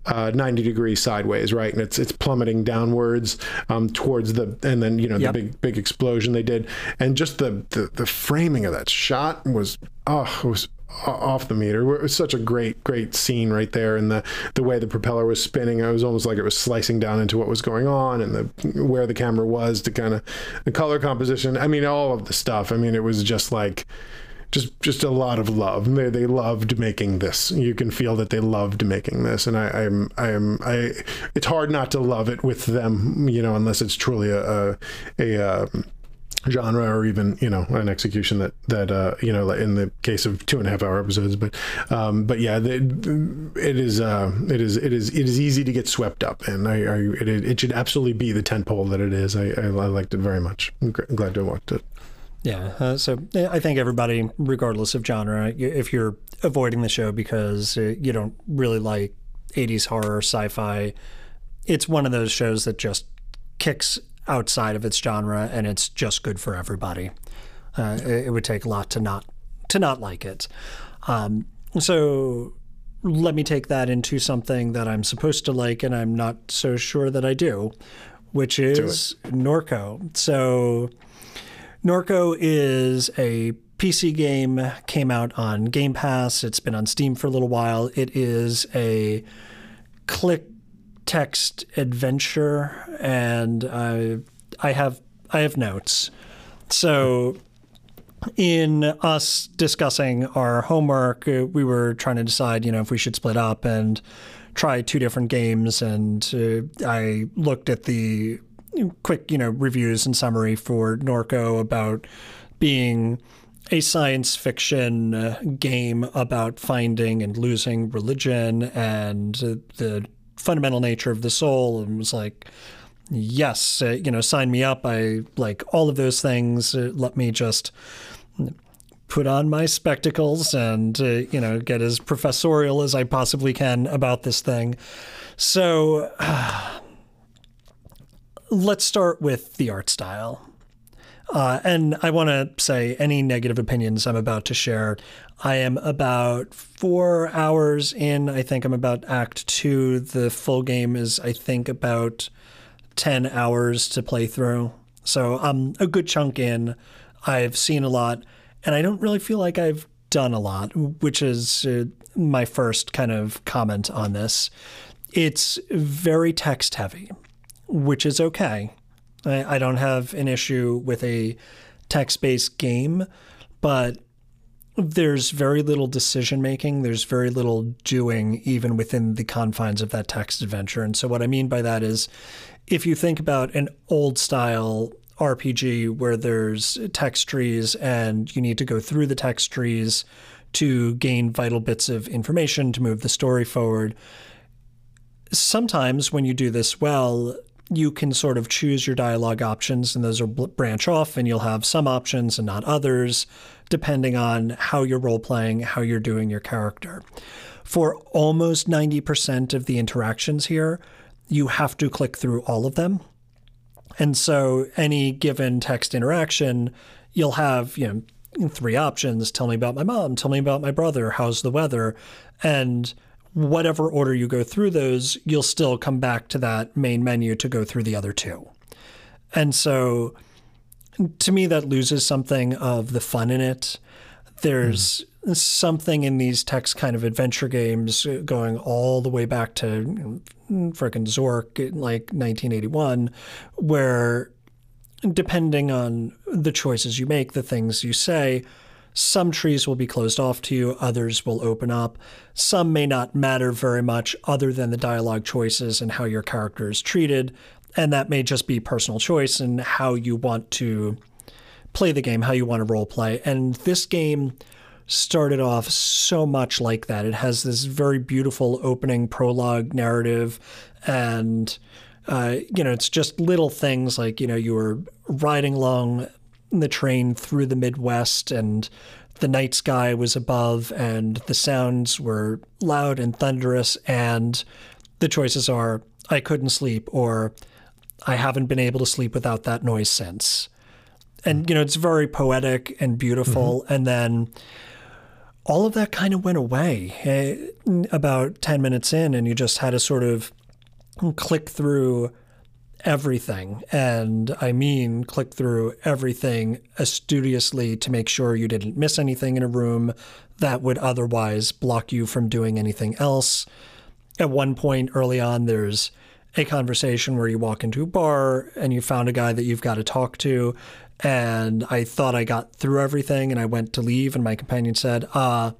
uh, 90 degrees sideways, right, and it's it's plummeting downwards um, towards the, and then you know Yep. the big big explosion they did, and just the the, the framing of that shot was oh it was off the meter. It was such a great great scene right there, and the the way the propeller was spinning, it was almost like it was slicing down into what was going on, and the where the camera was to kind of the color composition. I mean, all of the stuff. I mean, it was just like just just a lot of love. They they loved making this. You can feel that they loved making this, and I, I'm I'm I. It's hard not to love it with them, you know, unless it's truly a a, a um, genre or even you know an execution that that uh, you know in the case of two and a half hour episodes. But um, but yeah, it is uh, it is it is it is easy to get swept up, and I, it, it should absolutely be the tentpole that it is. I, I, I liked it very much. I'm glad to have watched it. Yeah, uh, so eh, I think everybody, regardless of genre, if you're avoiding the show because uh, you don't really like 80s horror, sci-fi, it's one of those shows that just kicks outside of its genre and it's just good for everybody. Uh, it, it would take a lot to not to not like it. Um, so let me take that into something that I'm supposed to like and I'm not so sure that I do, which is Norco. So Norco is a PC game, came out on Game Pass. It's been on Steam for a little while. It is a click text adventure, and I, I have I have notes. So, in us discussing our homework, uh, we were trying to decide, you know, if we should split up and try two different games. And uh, I looked at the quick, you know, reviews and summary for Norco about being a science fiction uh, game about finding and losing religion and uh, the fundamental nature of the soul, and was like, yes, uh, you know, sign me up. I like all of those things. Uh, let me just put on my spectacles and uh, you know get as professorial as I possibly can about this thing. So [SIGHS] let's start with the art style. Uh, and I want to say any negative opinions I'm about to share. I am about four hours in. I think I'm about Act Two. The full game is, I think, about 10 hours to play through. So I'm a good chunk in. I've seen a lot, and I don't really feel like I've done a lot, which is uh, my first kind of comment on this. It's very text heavy, which is okay. I, I don't have an issue with a text based game, but there's very little decision making. There's very little doing, even within the confines of that text adventure. And so, what I mean by that is if you think about an old style RPG where there's text trees and you need to go through the text trees to gain vital bits of information to move the story forward, sometimes when you do this well, you can sort of choose your dialogue options, and those will branch off, and you'll have some options and not others, depending on how you're role playing, how you're doing your character. For almost 90% of the interactions here, you have to click through all of them. And so, any given text interaction, you'll have, you know, three options tell me about my mom, tell me about my brother, how's the weather. And whatever order you go through those, you'll still come back to that main menu to go through the other two. And so to me, that loses something of the fun in it. There's something in these text kind of adventure games going all the way back to frickin' Zork, in, like 1981, where depending on the choices you make, the things you say, some trees will be closed off to you, others will open up. Some may not matter very much, other than the dialogue choices and how your character is treated. And that may just be personal choice and how you want to play the game, how you want to role play. And this game started off so much like that. It has this very beautiful opening prologue narrative, and uh, you know, it's just little things like you know you were riding along the train through the Midwest and the night sky was above and the sounds were loud and thunderous and the choices are I couldn't sleep or I haven't been able to sleep without that noise since. And you know, it's very poetic and beautiful mm-hmm. and then all of that kind of went away eh, about 10 minutes in and you just had to sort of click through everything. And I mean, click through everything studiously to make sure you didn't miss anything in a room that would otherwise block you from doing anything else. At one point early on, there's a conversation where you walk into a bar and you found a guy that you've got to talk to. And I thought I got through everything and I went to leave, and my companion said, uh,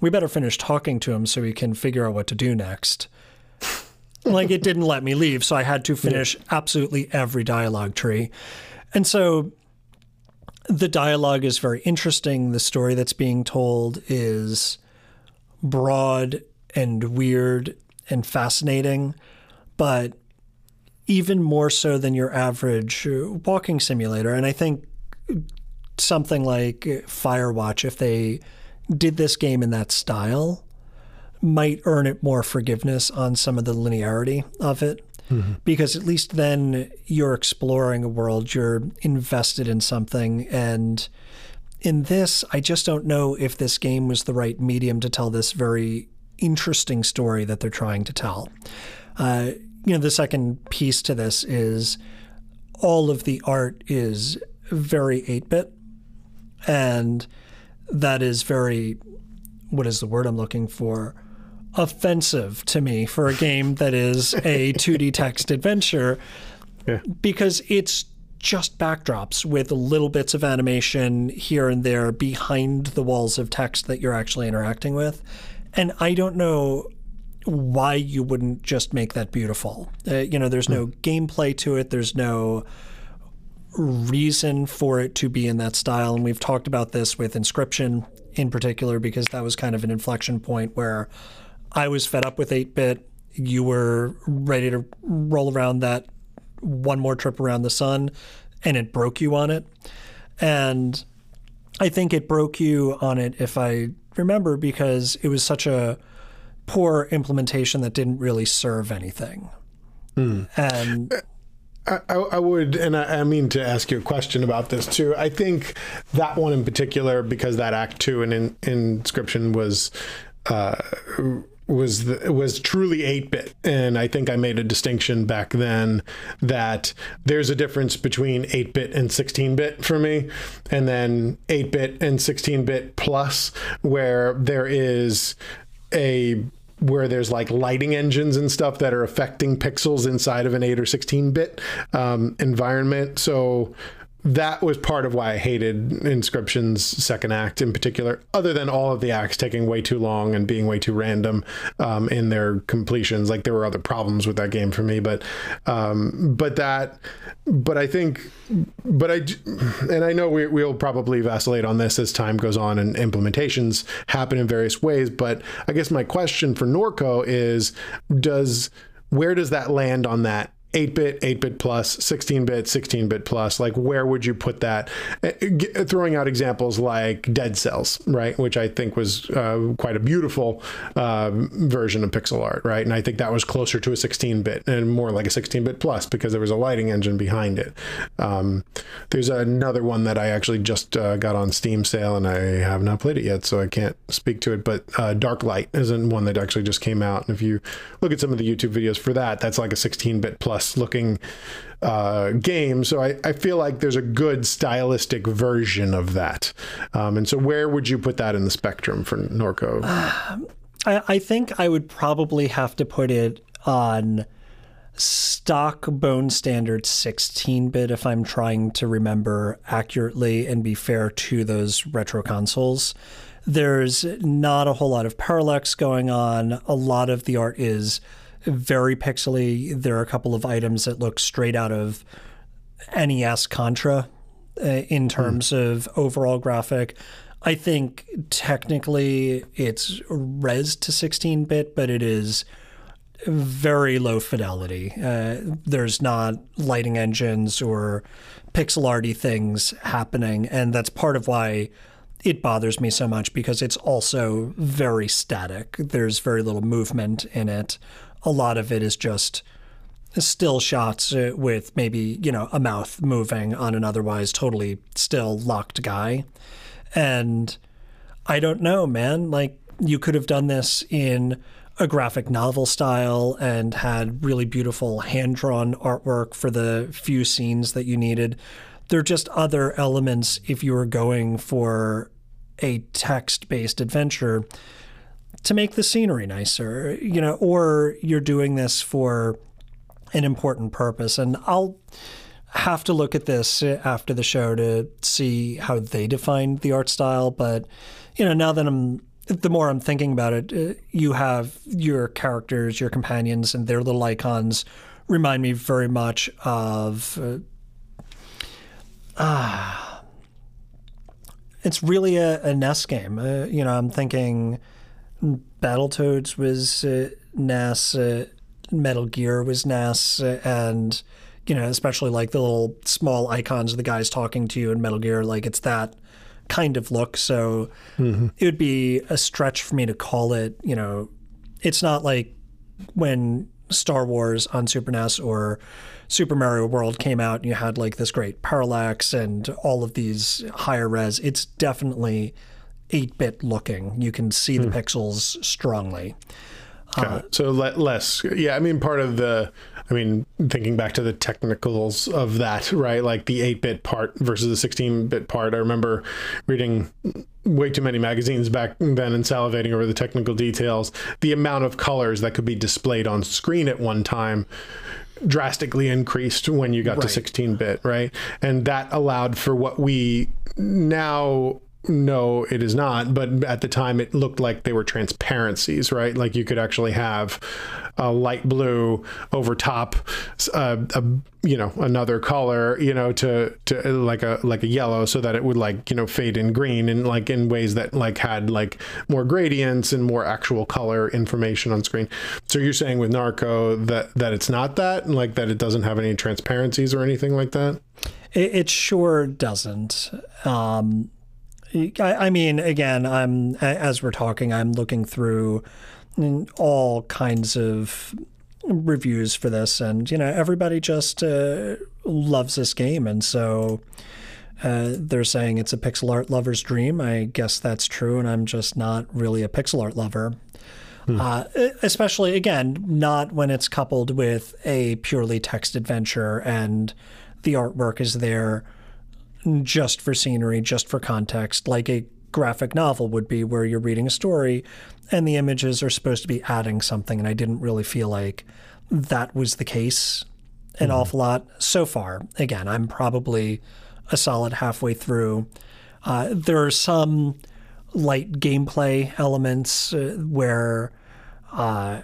we better finish talking to him so we can figure out what to do next like it didn't let me leave, so I had to finish yeah. absolutely every dialogue tree. And so the dialogue is very interesting. The story that's being told is broad and weird and fascinating, but even more so than your average walking simulator. And I think something like Firewatch, if they did this game in that style, might earn it more forgiveness on some of the linearity of it. Mm-hmm. Because at least then you're exploring a world, you're invested in something. And in this, I just don't know if this game was the right medium to tell this very interesting story that they're trying to tell. Uh, you know, the second piece to this is all of the art is very 8 bit. And that is very, what is the word I'm looking for? Offensive to me for a game that is a [LAUGHS] 2D text adventure yeah. because it's just backdrops with little bits of animation here and there behind the walls of text that you're actually interacting with. And I don't know why you wouldn't just make that beautiful. Uh, you know, there's no mm. gameplay to it, there's no reason for it to be in that style. And we've talked about this with Inscryption in particular because that was kind of an inflection point where I was fed up with 8 bit. You were ready to roll around that one more trip around the sun, and it broke you on it. And I think it broke you on it, if I remember, because it was such a poor implementation that didn't really serve anything. Mm. And I, I, would, and I, I, mean to ask you a question about this too. I think that one in particular, because that Act Two and in, Inscryption was uh, was the, was truly 8-bit and i think i made a distinction back then that there's a difference between 8-bit and 16-bit for me and then 8-bit and 16-bit plus where there is a where there's like lighting engines and stuff that are affecting pixels inside of an 8 or 16 bit um, environment. So that was part of why I hated Inscryption's second act in particular, other than all of the acts taking way too long and being way too random um, in their completions. Like there were other problems with that game for me, but um, but that, but I think, but I, and I know we, we'll probably vacillate on this as time goes on and implementations happen in various ways. But I guess my question for Norco is, does where does that land on that 8 bit, 8 bit plus, 16 bit, 16 bit plus. Like, where would you put that? Uh, throwing out examples like Dead Cells, right? Which I think was uh, quite a beautiful uh, version of pixel art, right? And I think that was closer to a 16 bit and more like a 16 bit plus because there was a lighting engine behind it. Um, there's another one that I actually just uh, got on Steam sale and I have not played it yet, so I can't speak to it. But uh, Dark Light isn't one that actually just came out. And if you look at some of the YouTube videos for that, that's like a 16 bit plus looking uh, game. So I, I feel like there's a good stylistic version of that. Um, and so where would you put that in the spectrum for Norco? Uh, [SIGHS] I, I, think I would probably have to put it on. Stock bone standard 16 bit, if I'm trying to remember accurately and be fair to those retro consoles. There's not a whole lot of parallax going on. A lot of the art is very pixely. There are a couple of items that look straight out of NES Contra uh, in terms mm. of overall graphic. I think technically it's res to 16 bit, but it is very low fidelity. Uh, there's not lighting engines or pixel arty things happening, and that's part of why it bothers me so much because it's also very static. There's very little movement in it. A lot of it is just still shots uh, with maybe, you know, a mouth moving on an otherwise totally still locked guy. And I don't know, man. Like, you could have done this in a graphic novel style and had really beautiful hand drawn artwork for the few scenes that you needed. There are just other elements if you were going for a text based adventure to make the scenery nicer, you know, or you're doing this for an important purpose. And I'll have to look at this after the show to see how they defined the art style. But, you know, now that I'm the more I'm thinking about it, uh, you have your characters, your companions, and their little icons remind me very much of. Uh, ah, it's really a, a NES game. Uh, you know, I'm thinking Battletoads was uh, NES, uh, Metal Gear was NES, uh, and you know, especially like the little small icons of the guys talking to you in Metal Gear, like it's that kind of look. So mm-hmm. it would be a stretch for me to call it, you know, it's not like when Star Wars on Super NES or Super Mario World came out and you had like this great parallax and all of these higher res. It's definitely 8 bit looking. You can see the mm. pixels strongly. Uh, so less, yeah. I mean, part of the I mean, thinking back to the technicals of that, right? Like the 8 bit part versus the 16 bit part. I remember reading way too many magazines back then and salivating over the technical details. The amount of colors that could be displayed on screen at one time drastically increased when you got right. to 16 bit, right? And that allowed for what we now no, it is not. But at the time, it looked like they were transparencies, right? Like you could actually have a light blue over top, uh, a, you know, another color, you know, to to like a like a yellow, so that it would like you know fade in green and like in ways that like had like more gradients and more actual color information on screen. So you're saying with Norco that that it's not that, like that it doesn't have any transparencies or anything like that. It, it sure doesn't. Um, I, mean, again, I'm as we're talking, I'm looking through all kinds of reviews for this, and you know, everybody just uh, loves this game, and so. Uh, they're saying it's a pixel art lover's dream. I guess that's true, and I'm just not really a pixel art lover. Hmm. Uh, especially, again, not when it's coupled with a purely text adventure and the artwork is there just for scenery, just for context, like a graphic novel would be, where you're reading a story and the images are supposed to be adding something. And I didn't really feel like that was the case an mm-hmm. awful lot so far. Again, I'm probably a solid halfway through. Uh, there are some light gameplay elements uh, where, uh,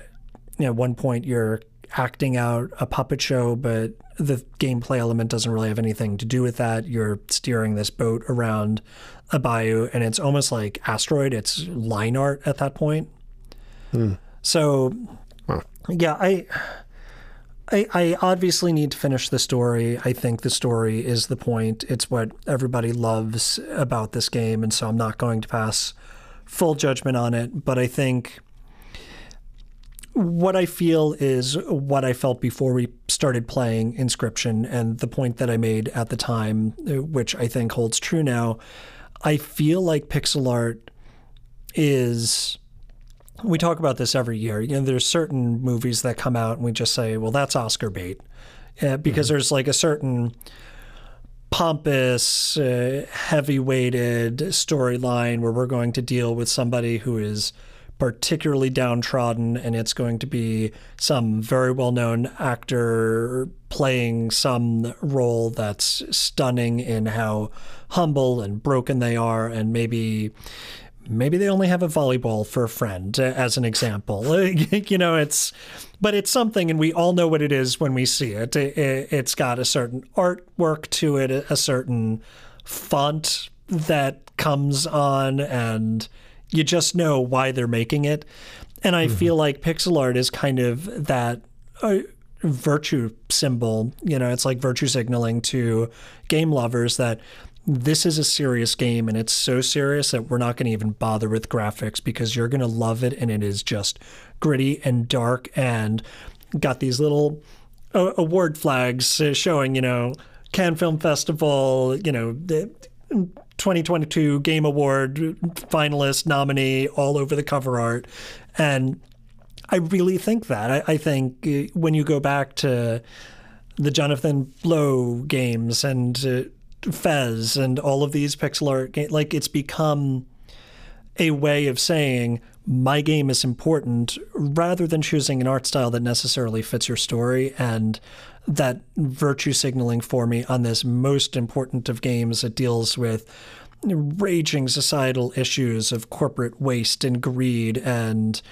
you know, at one point you're acting out a puppet show, but the gameplay element doesn't really have anything to do with that. You're steering this boat around a bayou, and it's almost like Asteroid. It's line art at that point. Hmm. So, yeah, I, I, I obviously need to finish the story. I think the story is the point. It's what everybody loves about this game, and so I'm not going to pass full judgment on it. But I think what I feel is what I felt before we started playing Inscryption and the point that I made at the time, which I think holds true now. I feel like pixel art is. We talk about this every year. You know, there's certain movies that come out, and we just say, "Well, that's Oscar bait," uh, because mm-hmm. there's like a certain pompous, uh, heavy-weighted storyline where we're going to deal with somebody who is particularly downtrodden, and it's going to be some very well known actor playing some role that's stunning in how humble and broken they are, and maybe. Maybe they only have a volleyball for a friend, as an example. [LAUGHS] you know, it's, but it's something, and we all know what it is when we see it. it, it it's got a certain artwork to it, a certain font that comes on, and you just know why they're making it. And I mm-hmm. feel like pixel art is kind of that uh, virtue symbol. You know, it's like virtue signaling to game lovers that this is a serious game and it's so serious that we're not going to even bother with graphics because you're going to love it and it is just gritty and dark and got these little uh, award flags showing, you know, Cannes Film Festival, you know, the 2022 Game Award finalist, nominee, all over the cover art. And I really think that. I, I think uh, when you go back to the Jonathan Blow games and uh, Fez and all of these pixel art games, like it's become a way of saying my game is important rather than choosing an art style that necessarily fits your story. And that virtue signaling for me on this most important of games. It deals with raging societal issues of corporate waste and greed and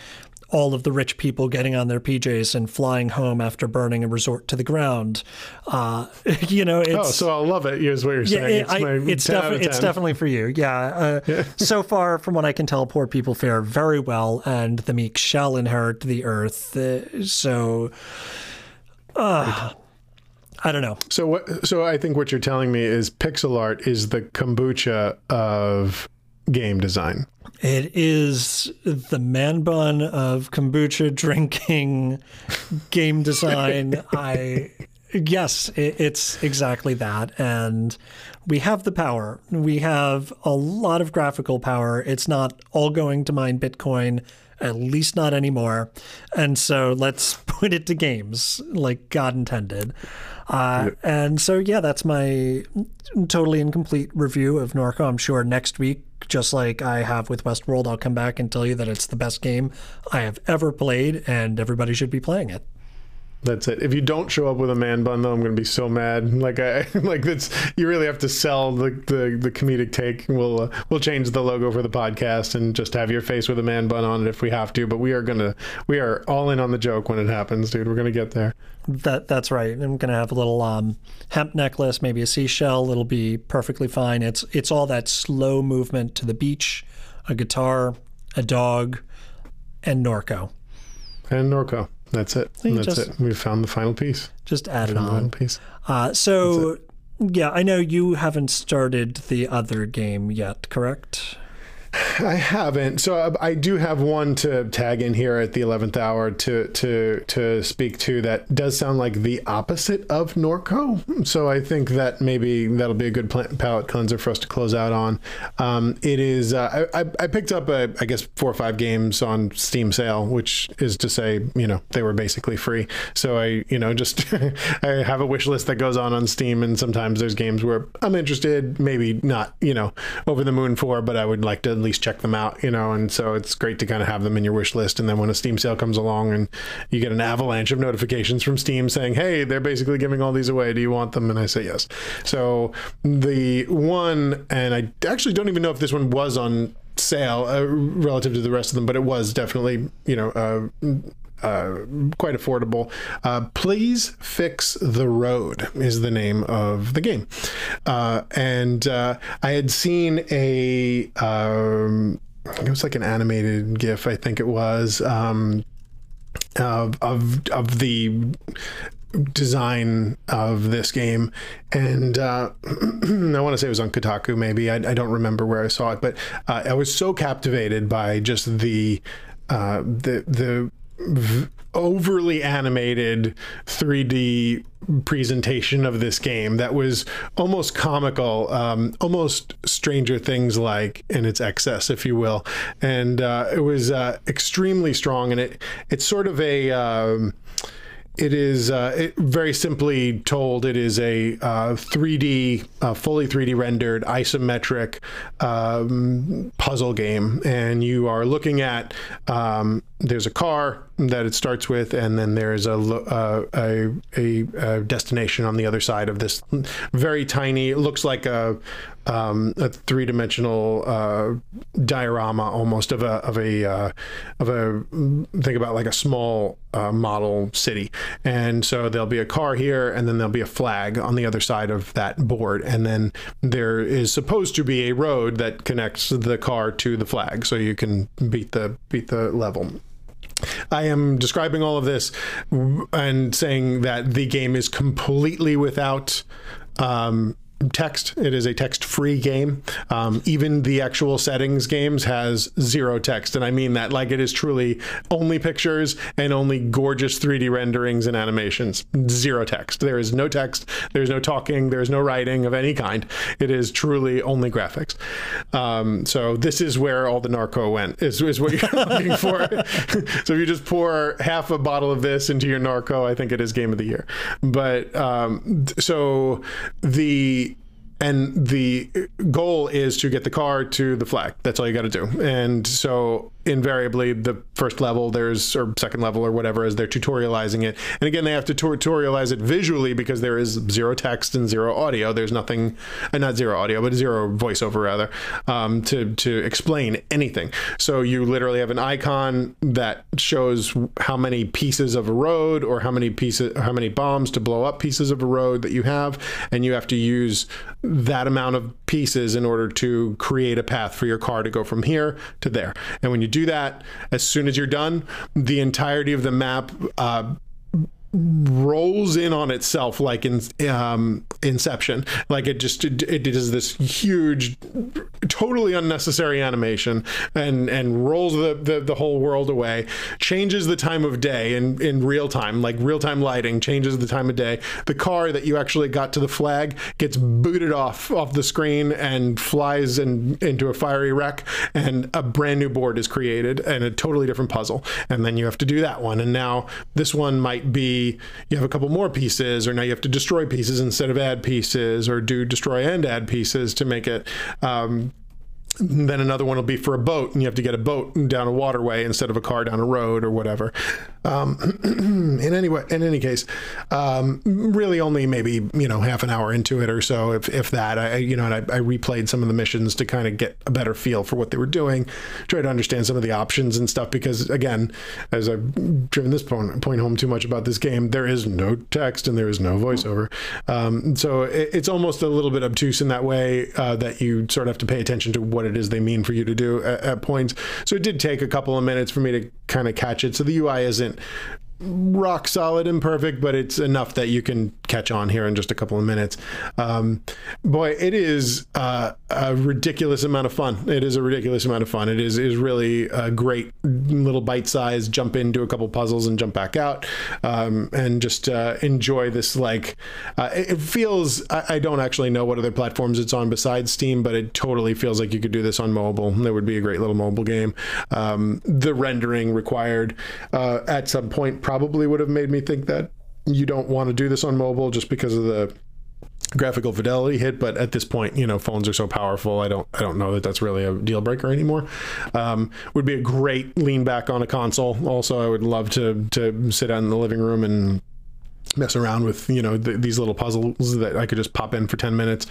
all of the rich people getting on their PJs and flying home after burning a resort to the ground. Uh, [LAUGHS] you know, oh, so I'll love it. Is what you're saying. Yeah, it's, I, it's, defi- it's, definitely for you. Yeah. Uh, [LAUGHS] yeah. so far, from what I can tell, poor people fare very well, and the meek shall inherit the earth. Uh, so. Uh, I don't know. So what? So I think what you're telling me is pixel art is the kombucha of game design. It is the man bun of kombucha drinking [LAUGHS] game design. I yes, it, it's exactly that, and we have the power. We have a lot of graphical power. It's not all going to mine Bitcoin at least not anymore. And so let's [LAUGHS] put it to games like God intended. Uh, and so, yeah, that's my totally incomplete review of Norco. I'm sure next week, just like I have with Westworld, I'll come back and tell you that it's the best game I have ever played, and everybody should be playing it. That's it. If you don't show up with a man bun, though, I'm going to be so mad. [LAUGHS] Like I [LAUGHS] like that's you really have to sell the the, the comedic take. We'll uh, we'll change the logo for the podcast and just have your face with a man bun on it if we have to. But we are gonna we are all in on the joke when it happens, dude. We're gonna get there. That that's right. I'm gonna have a little um, hemp necklace, maybe a seashell. It'll be perfectly fine. It's it's all that slow movement to the beach, a guitar, a dog, and Norco. And Norco. That's it. That's just, it. We found the final piece. Just add it on. piece. Uh, so, yeah, I know you haven't started the other game yet, correct? [LAUGHS] I haven't. So uh, I do have one to tag in here at the eleventh hour to to to speak to that does sound like the opposite of Norco. So I think that maybe that'll be a good palette cleanser for us to close out on. Um, it is. Uh, I, I picked up a, I guess four or five games on Steam sale, which is to say, you know, they were basically free. So I, you know, just [LAUGHS] I have a wish list that goes on on Steam, and sometimes there's games where I'm interested, maybe not, you know, over the moon for, but I would like to least check them out, you know, and so it's great to kind of have them in your wish list. And then when a Steam sale comes along and you get an avalanche of notifications from Steam saying, hey, they're basically giving all these away. Do you want them? And I say yes. So the one, and I actually don't even know if this one was on sale uh, relative to the rest of them, but it was definitely, you know, uh, uh, quite affordable. Uh, Please Fix the Road is the name of the game. Uh, and uh, I had seen a, um, it was like an animated GIF, I think it was. Um, of, of of the design of this game and uh, [CLEARS THROAT] i want to say it was on kotaku maybe I, I, don't remember where i saw it but uh, i was so captivated by just the uh, the the overly animated 3D presentation of this game that was almost comical, um, almost Stranger Things like in its excess, if you will. And uh, it was uh, extremely strong, and it it's sort of a um, it is uh, it, very simply told. It is a uh, 3D, uh, fully 3D rendered, isometric um, puzzle game, and you are looking at. Um, there's a car that it starts with, and then there's a, uh, a, a, a destination on the other side of this very tiny. It looks like a um, a three dimensional uh, diorama almost of a of a uh, of a think about like a small uh, model city, and so there'll be a car here, and then there'll be a flag on the other side of that board, and then there is supposed to be a road that connects the car to the flag, so you can beat the beat the level. I am describing all of this and saying that the game is completely without um, text. It is a text-free game. Um, even the actual settings games has zero text, and I mean that like it is truly only pictures and only gorgeous 3D renderings and animations. Zero text. There is no text. There's no talking. There's no writing of any kind. It is truly only graphics. Um, so this is where all the Norco went. Is, is what you're [LAUGHS] looking for. [LAUGHS] so if you just pour half a bottle of this into your Norco, I think it is game of the year. But um, so the and the goal is to get the car to the flag. That's all you got to do. And so invariably the first level there's or second level or whatever as they're tutorializing it. And again they have to tutorialize it visually because there is zero text and zero audio. There's nothing uh, not zero audio but zero voiceover rather um, to to explain anything. So you literally have an icon that shows how many pieces of a road or how many pieces how many bombs to blow up pieces of a road that you have. And you have to use that amount of pieces in order to create a path for your car to go from here to there. And when you do that, as soon as you're done, the entirety of the map uh, rolls in on itself like in um, Inception. Like it just it, it does this huge, totally unnecessary animation and and rolls the, the, the whole world away. Changes the time of day in in real time, like real time lighting changes the time of day. The car that you actually got to the flag gets booted off off the screen and flies in, into a fiery wreck, and a brand new board is created and a totally different puzzle. And then you have to do that one. And now this one might be you have a couple more pieces, or now you have to destroy pieces instead of add pieces, or do destroy and add pieces to make it. Um, then another one will be for a boat, and you have to get a boat down a waterway instead of a car down a road or whatever. Um, [CLEARS THROAT] in any way, in any case, um, really only maybe you know half an hour into it or so, if, if that. I you know, and I, I replayed some of the missions to kind of get a better feel for what they were doing, try to understand some of the options and stuff. Because again, as I've driven this point, point home too much about this game, there is no text and there is no voiceover, um, so it, it's almost a little bit obtuse in that way uh, that you sort of have to pay attention to what it is they mean for you to do at, at points. So it did take a couple of minutes for me to kind of catch it. So the UI isn't rock solid and perfect, but it's enough that you can catch on here in just a couple of minutes. Um, boy, it is uh, a ridiculous amount of fun. It is a ridiculous amount of fun. It is is really a great little bite size. Jump into a couple puzzles and jump back out, um, and just uh, enjoy this. Like uh, it feels. I, I, don't actually know what other platforms it's on besides Steam, but it totally feels like you could do this on mobile. That would be a great little mobile game. Um, the rendering required uh, at some point probably would have made me think that you don't want to do this on mobile just because of the graphical fidelity hit but at this point you know phones are so powerful i don't i don't know that that's really a deal breaker anymore. Um, would be a great lean back on a console. Also i would love to to sit out in the living room and mess around with you know th- these little puzzles that I could just pop in for 10 minutes.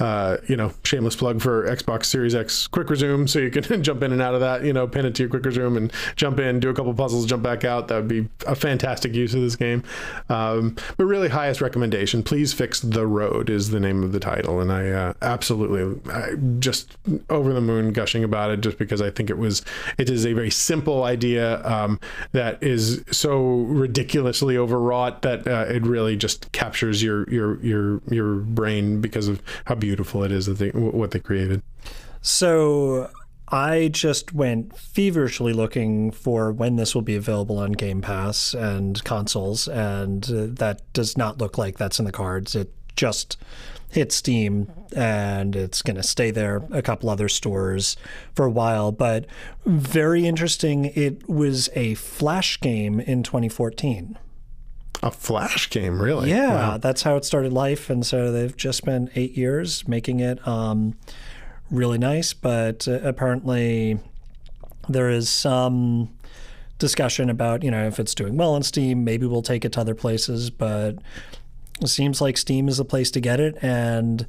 Uh, you know shameless plug for Xbox Series X quick resume so you can [LAUGHS] jump in and out of that you know pin it to your quick resume and jump in do a couple puzzles jump back out. That would be a fantastic use of this game. Um, but really highest recommendation please fix the road is the name of the title and I uh, absolutely I just over the moon gushing about it just because I think it was it is a very simple idea um, that is so ridiculously overwrought that uh, it really just captures your your your your brain because of how beautiful it is that they what they created. So I just went feverishly looking for when this will be available on Game Pass and consoles, and uh, that does not look like that's in the cards. It just hit Steam and it's going to stay there, a couple other stores for a while. But very interesting, it was a Flash game in 2014. A Flash game, really? Yeah, wow. that's how it started life. And so they've just spent eight years making it um, really nice. But uh, apparently, there is some discussion about, you know, if it's doing well on Steam, maybe we'll take it to other places. But it seems like Steam is the place to get it. And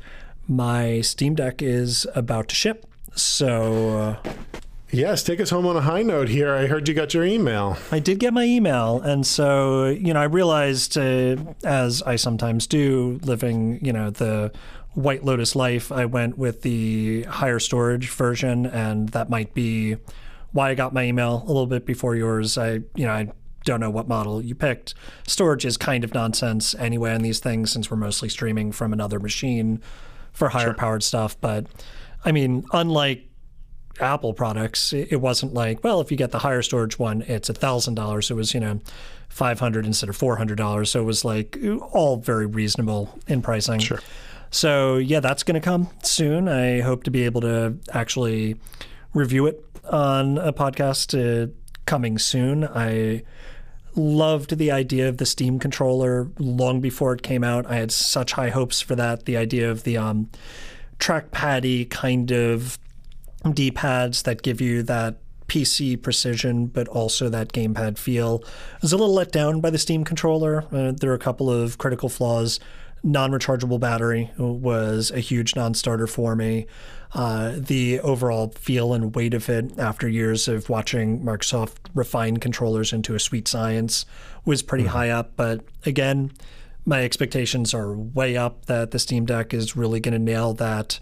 my Steam Deck is about to ship. So. Uh, Yes, take us home on a high note here. I heard you got your email. I did get my email. And so, you know, I realized, uh, as I sometimes do, living, you know, the White Lotus life, I went with the higher storage version. And that might be why I got my email a little bit before yours. I, you know, I don't know what model you picked. Storage is kind of nonsense anyway on these things since we're mostly streaming from another machine for higher sure. powered stuff. But I mean, unlike Apple products, it wasn't like, well, if you get the higher storage one, it's a thousand dollars. It was, you know, five hundred instead of four hundred dollars. So it was like all very reasonable in pricing. Sure. So yeah, that's going to come soon. I hope to be able to actually review it on a podcast uh, coming soon. I loved the idea of the Steam controller long before it came out. I had such high hopes for that. The idea of the um, trackpaddy kind of D pads that give you that PC precision, but also that gamepad feel. I was a little let down by the Steam controller. Uh, there are a couple of critical flaws. Non rechargeable battery was a huge non starter for me. Uh, the overall feel and weight of it, after years of watching Microsoft refine controllers into a sweet science, was pretty mm-hmm. high up. But again, my expectations are way up that the Steam Deck is really going to nail that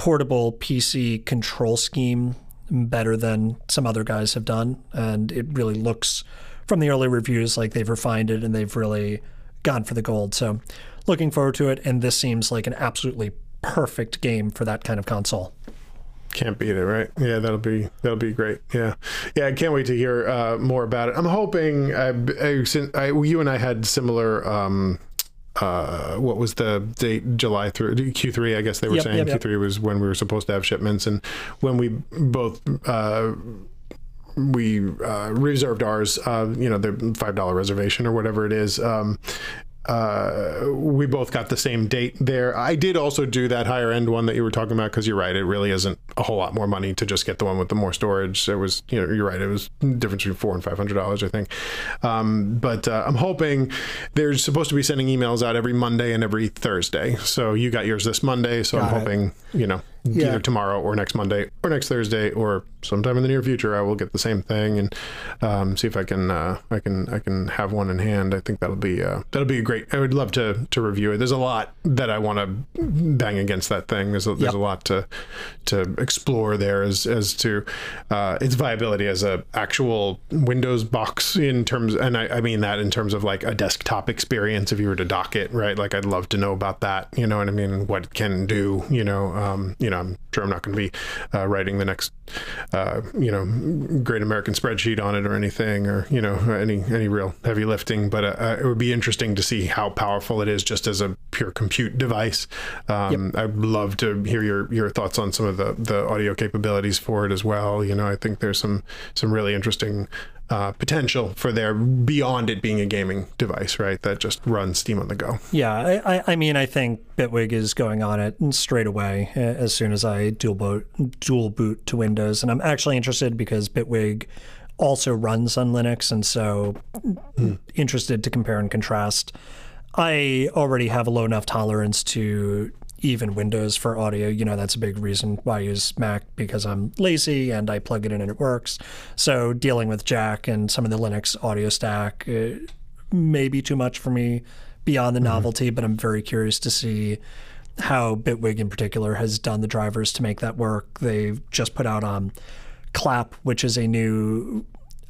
portable PC control scheme better than some other guys have done. And it really looks from the early reviews like they've refined it and they've really gone for the gold. So looking forward to it. And this seems like an absolutely perfect game for that kind of console. Can't beat it, right? Yeah, that'll be that'll be great. Yeah, yeah, I can't wait to hear uh, more about it. I'm hoping I, I, I, you and I had similar um, uh, what was the date? July through Q3, I guess they were yep, saying yep, yep. Q3 was when we were supposed to have shipments, and when we both. Uh, we uh, reserved ours, uh, you know, the five dollar reservation or whatever it is. Um, uh, we both got the same date there. I did also do that higher end one that you were talking about because you're right. It really isn't a whole lot more money to just get the one with the more storage. It was, you know, you're right. It was difference between four and five hundred dollars, I think. Um, but uh, I'm hoping they're supposed to be sending emails out every Monday and every Thursday. So you got yours this Monday. So got I'm hoping, you know, yeah. either tomorrow or next Monday or next Thursday or sometime in the near future, I will get the same thing and um, see if I can uh, I can I can have one in hand. I think that'll be uh, that'll be great. I would love to to review it. There's a lot that I want to bang against that thing. There's a, there's yep. a lot to to explore there as as to uh, its viability as a actual Windows box in terms, and I, I mean that in terms of like a desktop experience. If you were to dock it, right? Like I'd love to know about that. You know what I mean? What it can do. You know. Um, you know, I'm sure I'm not going to be uh, writing the next, uh, you know, great American spreadsheet on it or anything, or you know, any any real heavy lifting. But uh, it would be interesting to see how powerful it is just as a pure compute device. Um, yep. I'd love to hear your your thoughts on some of the the audio capabilities for it as well. You know, I think there's some some really interesting uh, potential for there beyond it being a gaming device, right? That just runs Steam on the go. Yeah, I, I mean, I think Bitwig is going on it straight away as soon as I dual boot, dual boot to Windows, and I'm actually interested because Bitwig also runs on Linux, and so hmm. interested to compare and contrast. I already have a low enough tolerance to even Windows for audio. You know, that's a big reason why I use Mac because I'm lazy and I plug it in and it works. So dealing with Jack and some of the Linux audio stack uh, may be too much for me beyond the mm-hmm. novelty, but I'm very curious to see how Bitwig in particular has done the drivers to make that work. They've just put out um, Clap, which is a new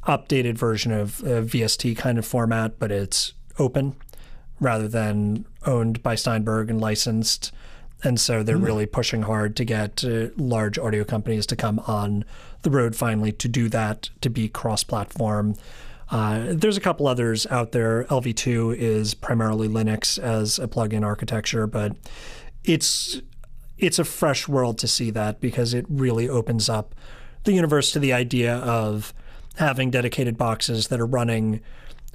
updated version of a VST kind of format, but it's open rather than owned by Steinberg and licensed. And so they're mm. really pushing hard to get uh, large audio companies to come on the road finally to do that, to be cross platform. Uh, there's a couple others out there. LV2 is primarily Linux as a plugin architecture, but it's it's a fresh world to see that because it really opens up the universe to the idea of having dedicated boxes that are running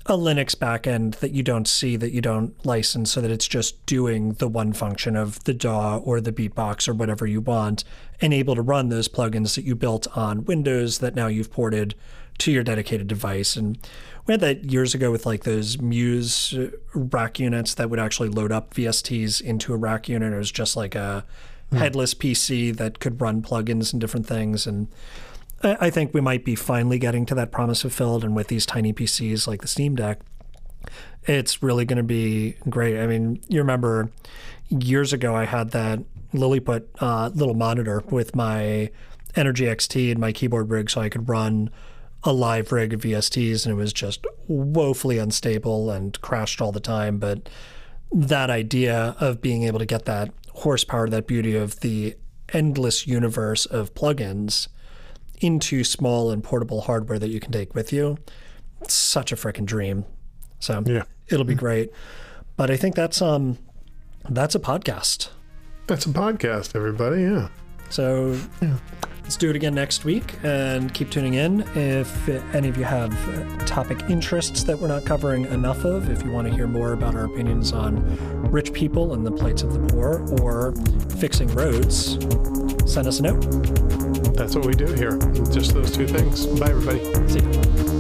a Linux backend that you don't see, that you don't license, so that it's just doing the one function of the DAW or the Beatbox or whatever you want, and able to run those plugins that you built on Windows that now you've ported to your dedicated device. And we had that years ago with like those Muse rack units that would actually load up VSTs into a rack unit. It was just like a hmm. headless PC that could run plugins and different things. And I think we might be finally getting to that promise fulfilled. And with these tiny PCs like the Steam Deck, it's really going to be great. I mean, you remember years ago, I had that Lilliput uh, little monitor with my Energy XT and my keyboard rig so I could run a live rig of VSTs, and it was just woefully unstable and crashed all the time. But that idea of being able to get that horsepower, that beauty of the endless universe of plugins into small and portable hardware that you can take with you. It's such a freaking dream. So Yeah. it'll be great. But I think that's um that's a podcast. That's a podcast, everybody. Yeah. So let's do it again next week and keep tuning in. If any of you have topic interests that we're not covering enough of, if you want to hear more about our opinions on rich people and the plights of the poor or fixing roads, send us a note. That's what we do here. Just those two things. Bye, everybody. See you.